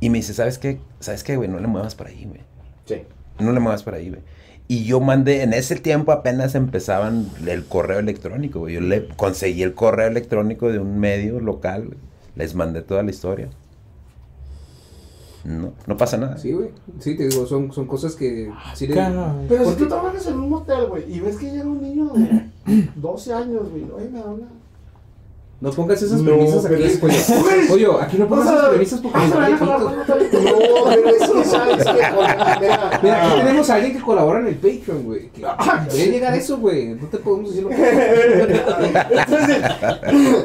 Y me dice, ¿sabes qué? ¿Sabes qué, güey? No le muevas por ahí, güey. Sí. No le muevas por ahí, güey. Y yo mandé, en ese tiempo apenas empezaban el correo electrónico, güey. Yo le conseguí el correo electrónico de un medio local, güey. Les mandé toda la historia. No, no pasa nada. Sí, güey. Sí, te digo, son, son cosas que. Sí, le- Cabrón. Pero si tú trabajas en un motel, güey, y ves que llega un niño de 12 años, güey, oye, me da una... No pongas esas No, premisas pero aquí, es- oye. Güey. Oye, aquí no pongas O sea, esas premisas porque ah, nos van a no, no, no, No, pero es que sabes que, mira, Mira, aquí tenemos a alguien que colabora en el Patreon, güey. Que debe llegar eso, güey. No te podemos decir lo que.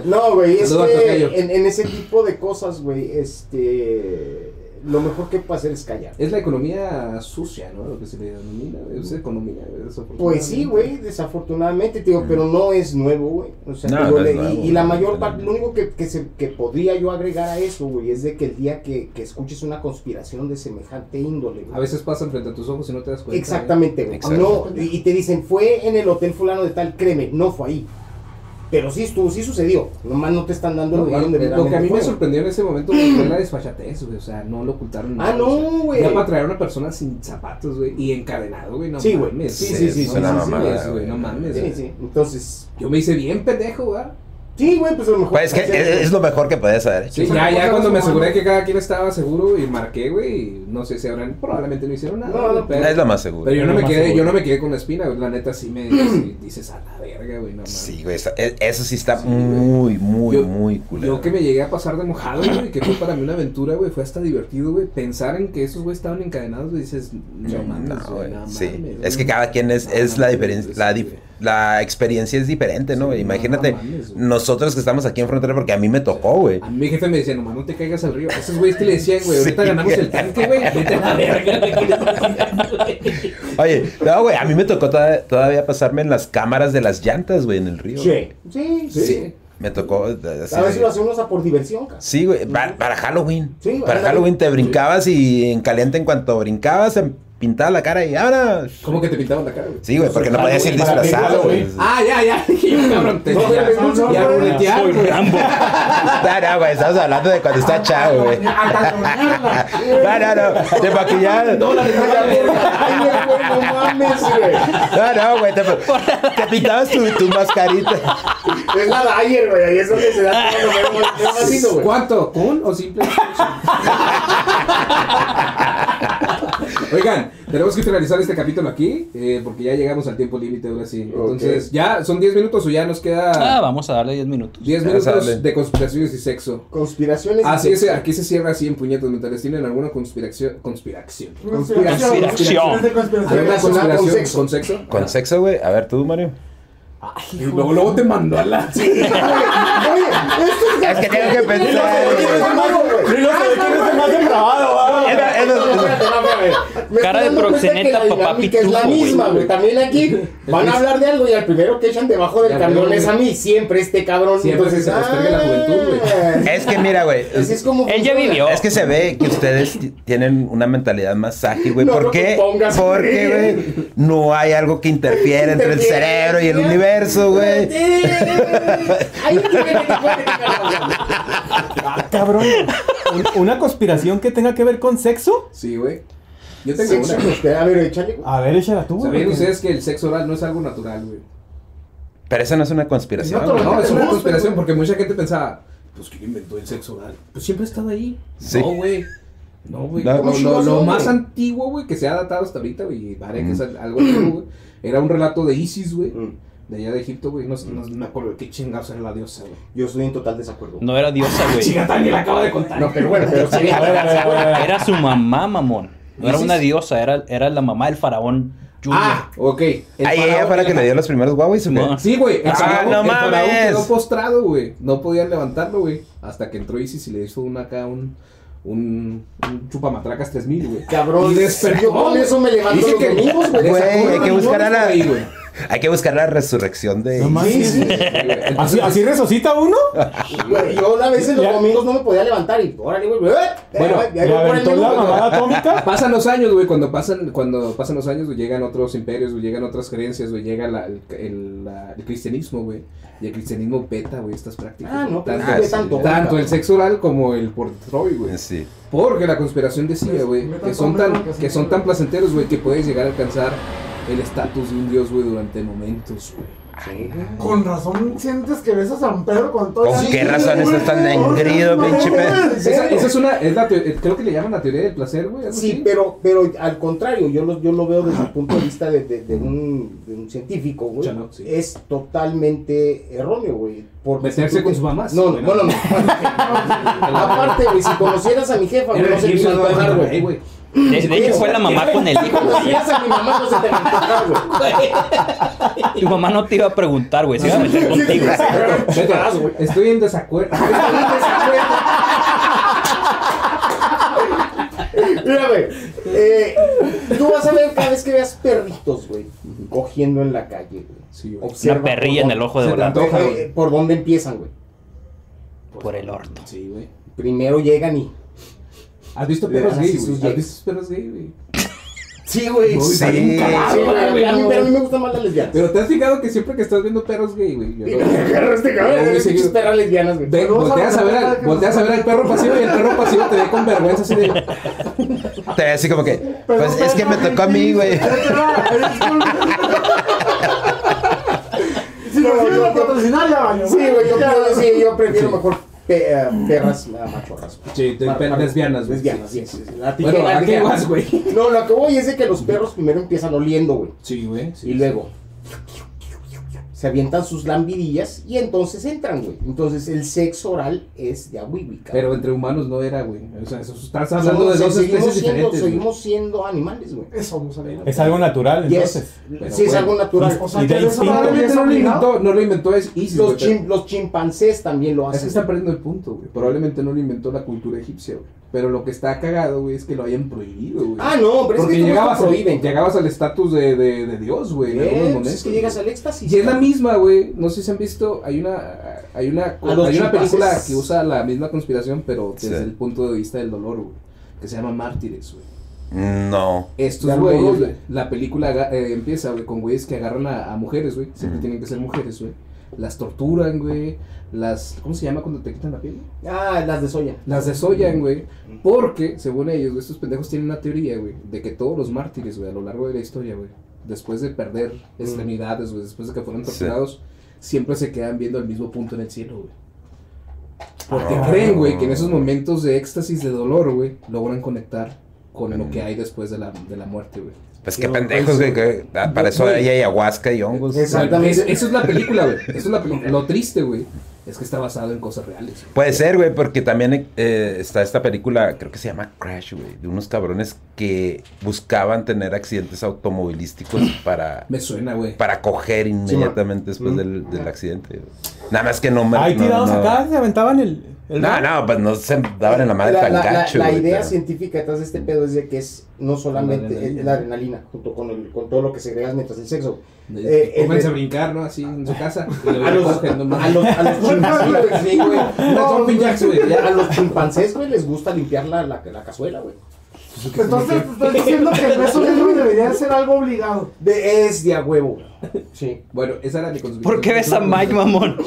No, güey, es que en, en ese tipo de cosas, güey, este, lo mejor que puede hacer es callar. Es la economía sucia, ¿no? Lo que se le denomina. Es economía. Pues sí, güey, desafortunadamente, te digo, pero no es nuevo, güey. O sea, No, te digo, no es le- nuevo, y, y la mayor parte, lo único que, que, se, que podría yo agregar a eso, güey, es de que el día que, que escuches una conspiración de semejante índole, güey. A veces pasan frente a tus ojos y no te das cuenta. Exactamente, güey. No, y y te dicen, fue en el hotel fulano de tal, créeme, no fue ahí. Pero sí estuvo, sí sucedió. Nomás no te están dando el lugar donde lo que a mí me sorprendió en ese momento güey, fue la desfachatez, güey. O sea, no lo ocultaron. Ah, nada, no, o sea, güey. Ya para traer a una persona sin zapatos, güey. Y encadenado, güey. No Sí, güey. mames. Sí, güey, sí, sí, no sí, mames, güey. güey. No mames. Sí, güey. sí. Entonces, Yo me hice bien pendejo, güey. Sí, güey, pues a lo mejor. Pues es que es, es lo mejor que puedes. Sí, Sí, ya, cuando me aseguré que cada quien estaba seguro y marqué, güey, no sé si habrán, probablemente no hicieron nada. No, pero, Es lo más seguro. pero yo no me quedé, seguro. yo no me quedé con la espina, güey. La neta sí me sí dices a la verga, güey, no. Sí, güey. e- Eso sí está Sí, muy, muy, Yo- muy culero. Yo que me llegué a pasar de mojado, güey, que fue para mí una aventura, güey, fue hasta divertido, güey. Pensar en que esos güey estaban encadenados, güey, dices, no mames, No, güey, no Sí. mames, Es que cada quien es, es la diferencia. La, sí. La experiencia es diferente, ¿no? Sí, güey? no, Imagínate, no mames, güey. nosotros que estamos aquí en frontera, porque a mí me tocó, güey. A mi jefe me decía, nomás no te caigas al río. Esos güeyes que le decían, güey, ahorita Sí, ganamos el tanque, güey. Vete a la verga. Oye, no, güey, a mí me tocó toda- todavía pasarme en las cámaras de las llantas, güey, en el río. Sí, sí, sí. Sí. Me tocó. eh, así A veces lo hacemos a por diversión, cara. Sí, güey, pa- para, Halloween. Sí, para. Halloween te brincabas y en caliente en cuanto brincabas, se pintaba la cara y ahora. ¿Cómo que te pintaban la cara, güey? Sí, güey, porque no podías ir disfrazado, güey. Ah, ya, ya. Cabrón, te No, ya, no, no, ya no, ruletear, güey. Rambo. No, no, güey, estamos hablando de cuando está chavo, güey. No, no, no, te maquillabas. No, la güey, no mames, güey. No, no, güey, te, te pintabas tu, tu mascarita. Es la Dyer, güey. Ahí es donde se da todo lo güey. ¿Cuánto? ¿Con o simple? Oigan, tenemos que finalizar este capítulo aquí, eh, porque ya llegamos al tiempo límite ahora sí. Entonces, ¿ya son 10 minutos o ya nos Ah, queda vamos a darle 10 minutos. 10 Vamos a darle. minutos de conspiraciones y sexo? Conspiraciones. Así es, aquí se cierra así en puñetos mentales. ¿Tienen alguna conspiración? Conspiración. Conspiración. Conspiración. Es de conspiración. ¿Alguna Relacionada con conspiración sexo. con sexo? Con sexo, güey. A ver, tú, Mario. Y luego, luego te mandó a la. Oye, esto Es que tengo que pensar. Sí, no sé, ¿quién es el más depravado, Cara de proxeneta, que la papá es la misma, güey. También aquí van a hablar de algo y al primero que echan debajo del camión es a mí. Siempre este cabrón. Siempre Entonces, se posterga la juventud, güey. ah, Es que mira, güey. Así es como Él ya vivió. Es que se ve que ustedes tienen una mentalidad más ágil, güey. No ¿Por qué? Porque, güey. no hay algo que interfiere entre el cerebro y el universo, güey. Ahí Ah, cabrón. ¿Un- ¿Una conspiración que tenga que ver con sexo? Sí, güey. Yo tengo Sexo, una. A ver, échale. güey. A ver, échala tú. ¿Sabían porque- ustedes que el sexo oral no es algo natural, güey? Pero esa no es una conspiración. No güey. No, es una conspiración porque mucha gente pensaba, pues ¿quién inventó el sexo oral? Pues siempre ha estado ahí. Sí. No, güey. No, güey. No. Lo, ¿Cómo lo- chingados lo no, más antiguo, güey, que se ha datado hasta ahorita, güey, vale que es Mm. algo antiguo, güey, era un relato de Isis, güey, Mm. de allá de Egipto, güey. No, sé- no, no me acuerdo de qué chingados era la diosa, güey. Yo estoy en total desacuerdo. No era diosa, güey. Chica, Daniel acaba de contar. No, pero bueno, pero sí. Era su mamá, mamón. No era una diosa, era, era la mamá del faraón Junior. Ah, ok. El Ahí ella fue la que le dio los primeros Huawei. No. Sí, güey. El, Ah, faraón, no el faraón mames. quedó postrado, güey. No podían levantarlo, güey. Hasta que entró Isis y le hizo una acá un. Un, un chupamatracas 3000, güey. Cabrón, Y despertó. con eso me levanto Dice los que- güey. Hay que buscar a la- ahí, güey. Hay que buscar la resurrección de... No mames. Sí, sí. ¿Así, ¿Así resucita uno? Güey, Yo a veces los Ya. domingos no me podía levantar y órale, güey. eh, Bueno, eh, ya ¿Le voy por el aventó menú, la mamada atómica? Pasan los años, güey, cuando pasan, cuando pasan los años, güey, llegan otros imperios, güey, llegan otras creencias, güey, llega la- el, el- la- el cristianismo, güey, y el cristianismo peta, güey, estas prácticas. Ah, no, pero Ah, sí. tanto. Tanto el sexo oral como el por Troy, güey. Sí. Porque la conspiración decía, güey, que son tan, que son tan placenteros, güey, que puedes llegar a alcanzar el estatus de un dios, güey, durante momentos, güey. Con razón sientes que ves a San Pedro con todo. ¿Con Sí, qué razón güey. estás tan engrido, No, pinche güey, pe- en Esa, es una, es la teo- creo que le llaman la teoría del placer, güey. Sí, así. pero, pero al contrario, yo lo, yo lo veo desde el punto de vista de, de- de un, de un científico, güey. Sí. Es totalmente erróneo, güey. Meterse con sus mamás. No, no, güey, bueno, no. Aparte, güey, si conocieras a mi jefa, güey, no se iba a güey. De, de hecho, fue la mamá con el Si hijo. güey. mi mamá, no se te va a antojar, güey. Tu mamá no te iba a preguntar, güey. Se iba a meter contigo. Güey. Estoy en desacuerdo. Estoy en desacuerdo. Mira, güey. eh, tú vas a ver cada vez que veas perritos, güey, cogiendo en la calle, güey. Sí. Observa Una perrilla en el ojo de volante. ¿Por dónde empiezan, güey? Por el orto. Sí, güey. Primero llegan y. ¿Has visto perros gay, güey? ¿Has visto perros gay, güey? Sí, güey. Sí, sí, güey, güey, a mí-. Pero a mí me gustan más las lesbianas. Pero te has fijado que siempre que estás viendo perros gay, güey. agarro este cabrón, perras lesbianas, güey. Ve, volteas a ver al, volteas a ver al perro pasivo y el perro pasivo te ve con vergüenza así de. Te ve así como que, pues es que me tocó a mí, güey. Si lo patrocinar, ya vaya. Sí, güey, yo prefiero mejor pe- eh, perras machorras. güey. Sí, de- Para- pe- para- lesbianas, güey. Lesbianas, Sí, sí, sí. La tijera, Bueno, la ¿a qué vas, güey? No, lo que voy es de que los perros primero empiezan oliendo, güey. Sí, güey. sí, y luego se avientan sus lambidillas y entonces entran, güey. Entonces el sexo oral es de a wiwi, cabrón. Pero entre humanos no era, güey. O sea, eso- estás Somos- hablando de dos seguimos especies siendo, diferentes. güey. Seguimos siendo animales, güey. Eso, vamos a ver. Es algo natural, entonces. Pero Sí, es algo natural. O sea, Y que eso probablemente no lo inventó, no lo inventó es Isis, Los, chim- los chimpancés también lo Es que hacen. están perdiendo el punto, güey. Probablemente no lo inventó la cultura egipcia, güey. Pero lo que está cagado, güey, es que lo hayan prohibido, güey. Ah, no, pero Porque es que llegabas, esto prohíben. llegabas al estatus de, de, de Dios, güey. en algunos momentos, es que llegas al éxtasis. Y es la misma, güey. No sé si han visto, hay una hay una, hay una película que usa la misma conspiración, pero desde Sí. el punto de vista del dolor, güey. Que se llama Mártires, güey. No. Estos güeyes, la película eh, empieza, güey, con güeyes que agarran a, a mujeres, güey. Siempre tienen que ser mujeres, güey. Las torturan, güey. Las, ¿cómo se llama cuando te quitan la piel? Ah, las de soya. Las desollan, güey. Porque, según ellos, güey, estos pendejos tienen una teoría, güey, de que todos los mártires, güey, a lo largo de la historia, güey, después de perder extremidades, güey, después de que fueron Sí. torturados, siempre se quedan viendo el mismo punto en el cielo, güey. Porque Ah. creen, güey, que en esos momentos de éxtasis, de dolor, güey, logran conectar con lo que hay después de la, de la muerte, güey. Pues qué pendejos, güey. que Para eso hay ayahuasca y hongos. Exactamente. Es- eso es la película, güey. Eso es la película. Lo triste, güey, Es que está basado en cosas reales. Puede ser, güey, porque también eh, está esta película, creo que se llama Crash, güey, de unos cabrones que buscaban tener accidentes automovilísticos para, Me suena, güey. para coger inmediatamente después del, del accidente. güey. Nada más que no me... Ahí no- tirados no- acá, se aventaban el. El No, no, pues no se daban en la madre La, tan la- la- gacho, la güey, idea pero- científica detrás de este pedo es de que es no solamente La adrenalina. es la adrenalina, junto con, el, con todo lo que segregas mientras el sexo. De- Eh, a brincar, ¿no? Así en su casa. A los, no a los, a los chimpancés, Sí, güey. Jacks, güey. a los chimpancés, güey, les gusta limpiar la, la, la cazuela, güey. Entonces te estoy diciendo que el beso negro debería ser algo obligado. De, es de a huevo. Sí. Bueno, esa era mi conspiración. ¿Por qué ves a Mike, mamón?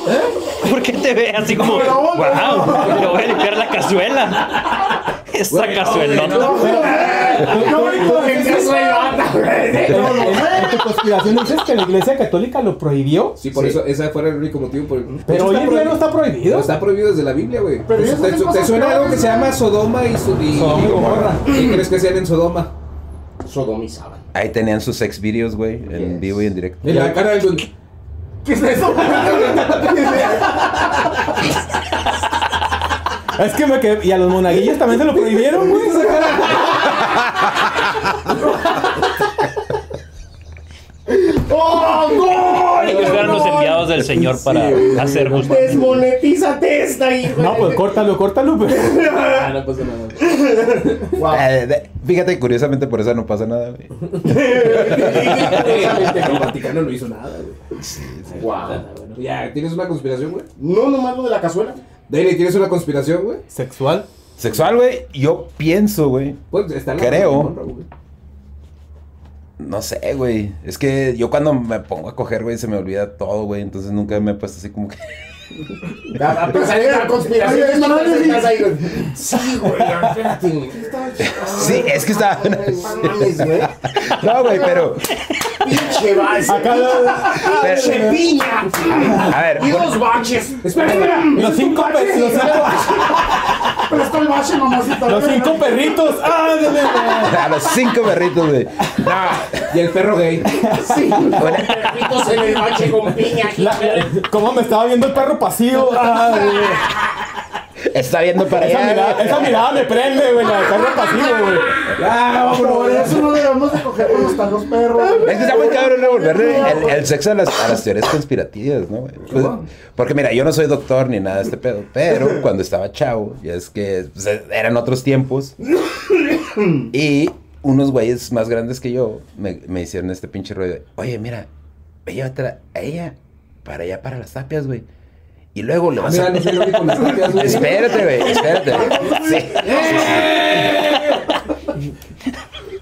¿Por qué te ve así como, Pero, wow, no. le voy a limpiar la cazuela? Esa Güey, cazuelota. No, no, no, tu conspiración dices que la iglesia católica lo prohibió. Sí, por Sí. eso, ese fue el único motivo por el Pero hoy en día no está No, prohibido. está prohibido desde la Biblia, güey. Pero Pues, ¿Te, te suena algo que se ¿no? llama Sodoma y, Su- y- Sodoma y Gomorra. ¿Qué crees que hacían en Sodoma? Sodomizaban. Ahí tenían sus ex videos, güey, en vivo y en directo. En la cara del... ¿Qué es eso? Es que me quedé. Y a los monaguillos también se lo prohibieron, güey. ¡Oh, gol! Ellos eran del Señor para hacer justo. Desmonetízate esta, hijo. No, pues córtalo, córtalo. pues. Ah, no pasa nada. Wow. Eh, de- fíjate, curiosamente por eso no pasa nada, güey. El Vaticano no hizo nada, güey. Wow. Nada, bueno. Ya, ¿tienes una conspiración, güey? No, nomás lo de la cazuela. Daily, ¿tienes una conspiración, güey? Sexual. Sexual, güey, yo pienso, güey. Pues está en la Creo. Monroe, güey. No sé, güey. Es que yo cuando me pongo a coger, güey, se me olvida todo, güey. Entonces nunca me he puesto así como que. A, en la conspiración. Sí, güey. Sí, es que güey. No, güey, pero. Pinche. Acá Pinche piña. A ver, Y dos baches. Espera, espera. Los cinco, pe- los cinco, Presta el bache, mamacita. los cinco perritos. ¡Ah, a los cinco perritos, güey. No, Y el perro gay. Sí, perritos en el bache con piña. ¿Cómo me estaba viendo el perro pasivo? ¡Ah! Está viendo para Esa allá. mirada, esa mirada me prende, güey, la perro pasivo, güey. Ah, Por eso no debemos de coger están los perros. Es que está muy cabrón revolverle el, el sexo a las, a las teorías conspirativas, ¿no? güey? Pues, porque mira, yo no soy doctor ni nada de este pedo, pero cuando estaba chavo, ya es que pues, eran otros tiempos. Y unos güeyes más grandes que yo me, me hicieron este pinche rollo de, oye, mira, llévatela a ella para allá, para las tapias, güey. Y luego le vas mira, a... no único güey. Espérate, güey, espérate. Sí.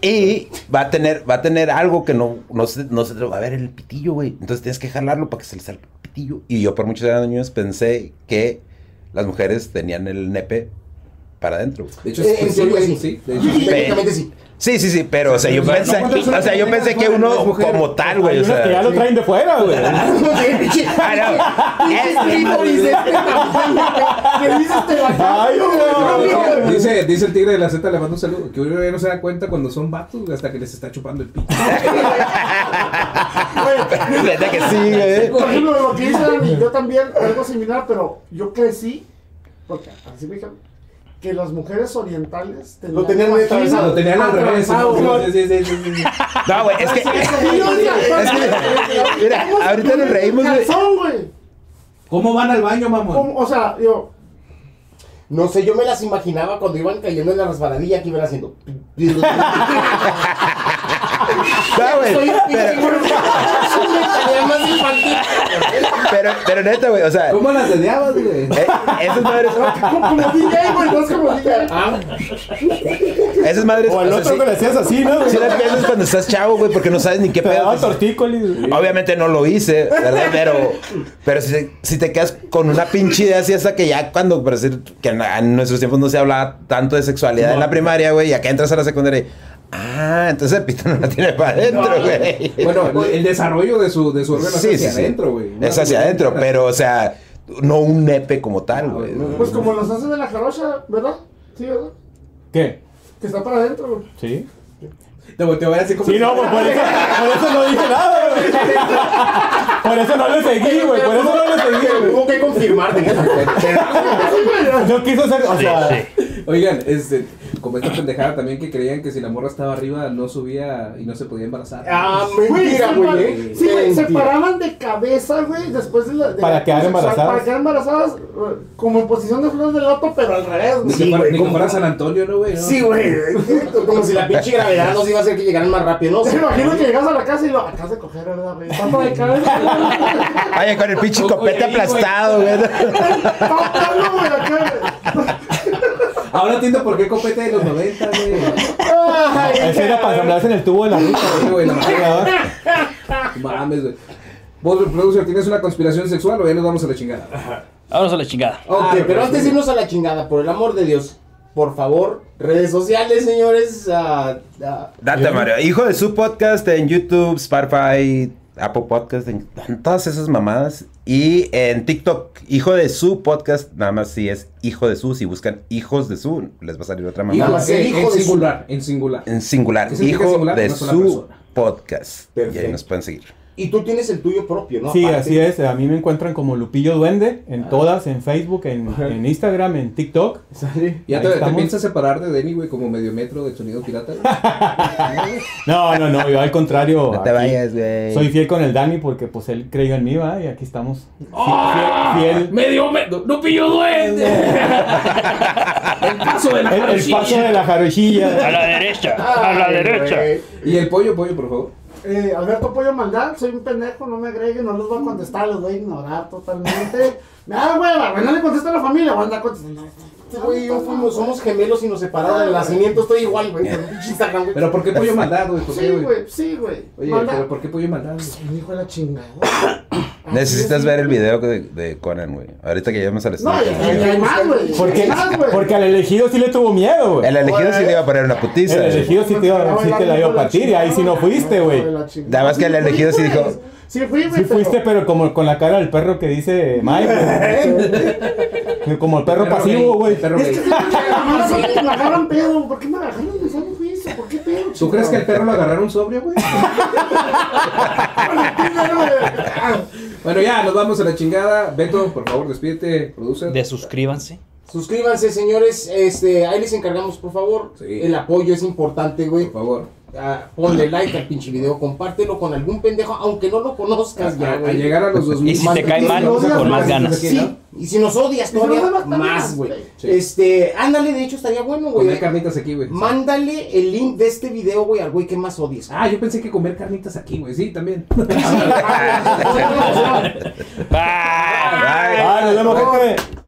Y va a tener, va a tener algo que no, no se, no se va a ver el pitillo, güey. Entonces tienes que jalarlo para que se le salga el pitillo. Y yo por muchos años pensé que las mujeres tenían el nepe para adentro. güey. De hecho, Eh, sí, en sí. sí. De hecho, sí. Técnicamente sí. Sí, sí, sí, pero o sea, yo sea, pensé, o sea, yo pensé que no uno como tal, güey, o unos que ya sea. lo traen de fuera, güey. Ah, este tamaño, ¿Qué dices este. Dice, dice el tigre de la Z, le mando un saludo, que uno ya no se da cuenta cuando son vatos hasta que les está chupando el pito. Neta que sí, güey. Por ejemplo, lo que dice Dani, yo también, algo similar, pero yo crecí, porque así me dijeron, que las mujeres orientales tenían Lo tenían muy atravesado. Lo tenían al revés. ¿no? güey. Sí, sí, sí, sí, sí. No, güey, es que. Es que, mira, ahorita nos reímos, güey. ¿Cómo van al baño, mamón? O sea, yo, No sé, yo me las imaginaba cuando iban cayendo en la resbaladilla que iban haciendo. No, güey. Soy Pero, más infantil. Pero, pero neta, güey, o sea. ¿Cómo las dedeabas, güey? eh, esas madres. como, como DJ, güey, no es como DJ. Ah, Esas madres. O sea, otro sí- que le hacías así, ¿no? Sí las piensas cuando estás chavo, güey, porque no sabes ni qué pedo. daban tortícolis. güey. Obviamente no lo hice, ¿verdad? Pero, pero si, si te quedas con una pinche idea así hasta que ya cuando, por decir, que en, en nuestros tiempos no se hablaba tanto de sexualidad en la primaria, güey, y acá entras a la secundaria y, ah, entonces el pito no la tiene para adentro, güey. Bueno, el desarrollo de su, de su órgano Sí, es hacia sí. adentro, güey. Es hacia adentro, pero, o sea, no un nepe como tal, güey. Pues como los hacen de la jarocha, ¿verdad? Sí, ¿verdad? ¿Qué? Que está para adentro, güey. ¿Sí? Te volteo a así como... Sí, no, pues por eso, por eso no dije nada, güey. Por eso no le seguí, güey. Por eso no le seguí, güey. Tuvo que firmar. tenía- No quiso ser, o Sí, sea, sí. Oigan, este, como esta pendejada también que creían que si la morra estaba arriba no subía y no se podía embarazar. Ah, mentira, sí, güey. eh. Sí, güey, se paraban de cabeza, güey, después de la. de Para quedar embarazadas. Para quedar embarazadas, eh, como en posición de flores de loto, pero al revés, Ni güey. Sí, güey, como- fuera San Antonio, ¿no, güey? ¿no? Sí, güey. Como si la pinche gravedad nos iba a hacer que llegaran más rápido, ¿no? Me imagino que llegas a la casa y lo acabas de coger, ¿verdad, güey? Está para caer. Oye, con el pinche copete aplastado, güey. Güey, acá. Ahora entiendo por qué copete de los 90, güey. Ay, ese era para ensamblarse en el tubo de la ruta, güey, la madre. güey. Mames, güey. Vos, producer, ¿tienes una conspiración sexual o ya nos vamos a la chingada? Vámonos a la chingada. Ok, Ah, pero antes de irnos a la chingada, por el amor de Dios, por favor, redes sociales, señores. ah, ah, Date, Mario. Hijo de su podcast en YouTube, Spotify, Apple Podcast, en, en todas esas mamadas. Y en TikTok, hijo de su podcast, nada más si es hijo de su, si buscan hijos de su, les va a salir otra Hijo, mamada. más el en, hijo en de su- singular, en singular. En singular, ¿Qué significa hijo singular? de su persona. podcast. Y Perfecto. ahí nos pueden seguir. Y tú tienes el tuyo propio, ¿no? Sí, Aparte. así es. A mí me encuentran como Lupillo Duende en todas, en Facebook, en, en Instagram, en TikTok. ¿Ya te, te piensas separar de Denny, güey, como medio metro de sonido pirata? No, no, no, yo al contrario. No te aquí vayas, güey. Soy fiel con el Dani porque pues él creyó en mí, ¿va? Y aquí estamos. Fie- Fiel. fiel- ¡Medio metro! ¡No pillo duende! el paso de la El, el paso de la jarochilla. A la derecha, a la derecha. Y el pollo, pollo, por favor. Eh, Alberto Pollo Maldad, soy un pendejo, no me agreguen, no los voy a contestar, los voy a ignorar totalmente. Me da hueva, no le contesta a la familia, voy a andar contestando. Güey, yo fuimos, somos gemelos y nos separaron del nacimiento. Estoy igual, güey, con el pinche Instagram, güey. ¿Pero por qué pollo maldad, güey? ¿Por qué, Sí, güey, sí, güey. Oye, Maldad. ¿pero por qué pollo maldad? güey? Un hijo de la chingada. Necesitas ver el video de, de Conan, güey. Ahorita que lleguemos al No, estudio. y y hay más, güey. Porque, más, güey. porque al elegido sí le tuvo miedo, güey. El elegido sí le iba a poner una putiza. El güey. elegido sí te, iba- sí te la iba a partir y ahí sí no fuiste, güey. Nada más que el elegido sí dijo- Sí fui, güey. Sí fuiste, pero como con la cara del perro que dice Mike. güey. Como el perro Perro pasivo, güey. perro Es que me agarran pedo. ¿Por qué me no fuiste? ¿Por qué pedo? ¿Tú crees que el perro lo agarraron sobrio, güey? Bueno, ya, nos vamos a la chingada. Beto, por favor, despídete, producer. Desuscríbanse. Suscríbanse, señores. Este, ahí les encargamos, por favor. Sí. El apoyo es importante, güey. Por favor. Ah, ponle like al pinche video, compártelo con algún pendejo, aunque no lo conozcas ya, A, a güey. llegar a los 2000. Y si te cae mal, con más ganas. Sí, y si nos odias todavía más, güey. Sí. Este, ándale, de hecho estaría bueno, güey. Comer carnitas aquí, güey. Mándale el link de este video, güey, al güey que más odies. Ah, yo pensé que comer carnitas aquí, güey. Sí, también. Bye. Ah,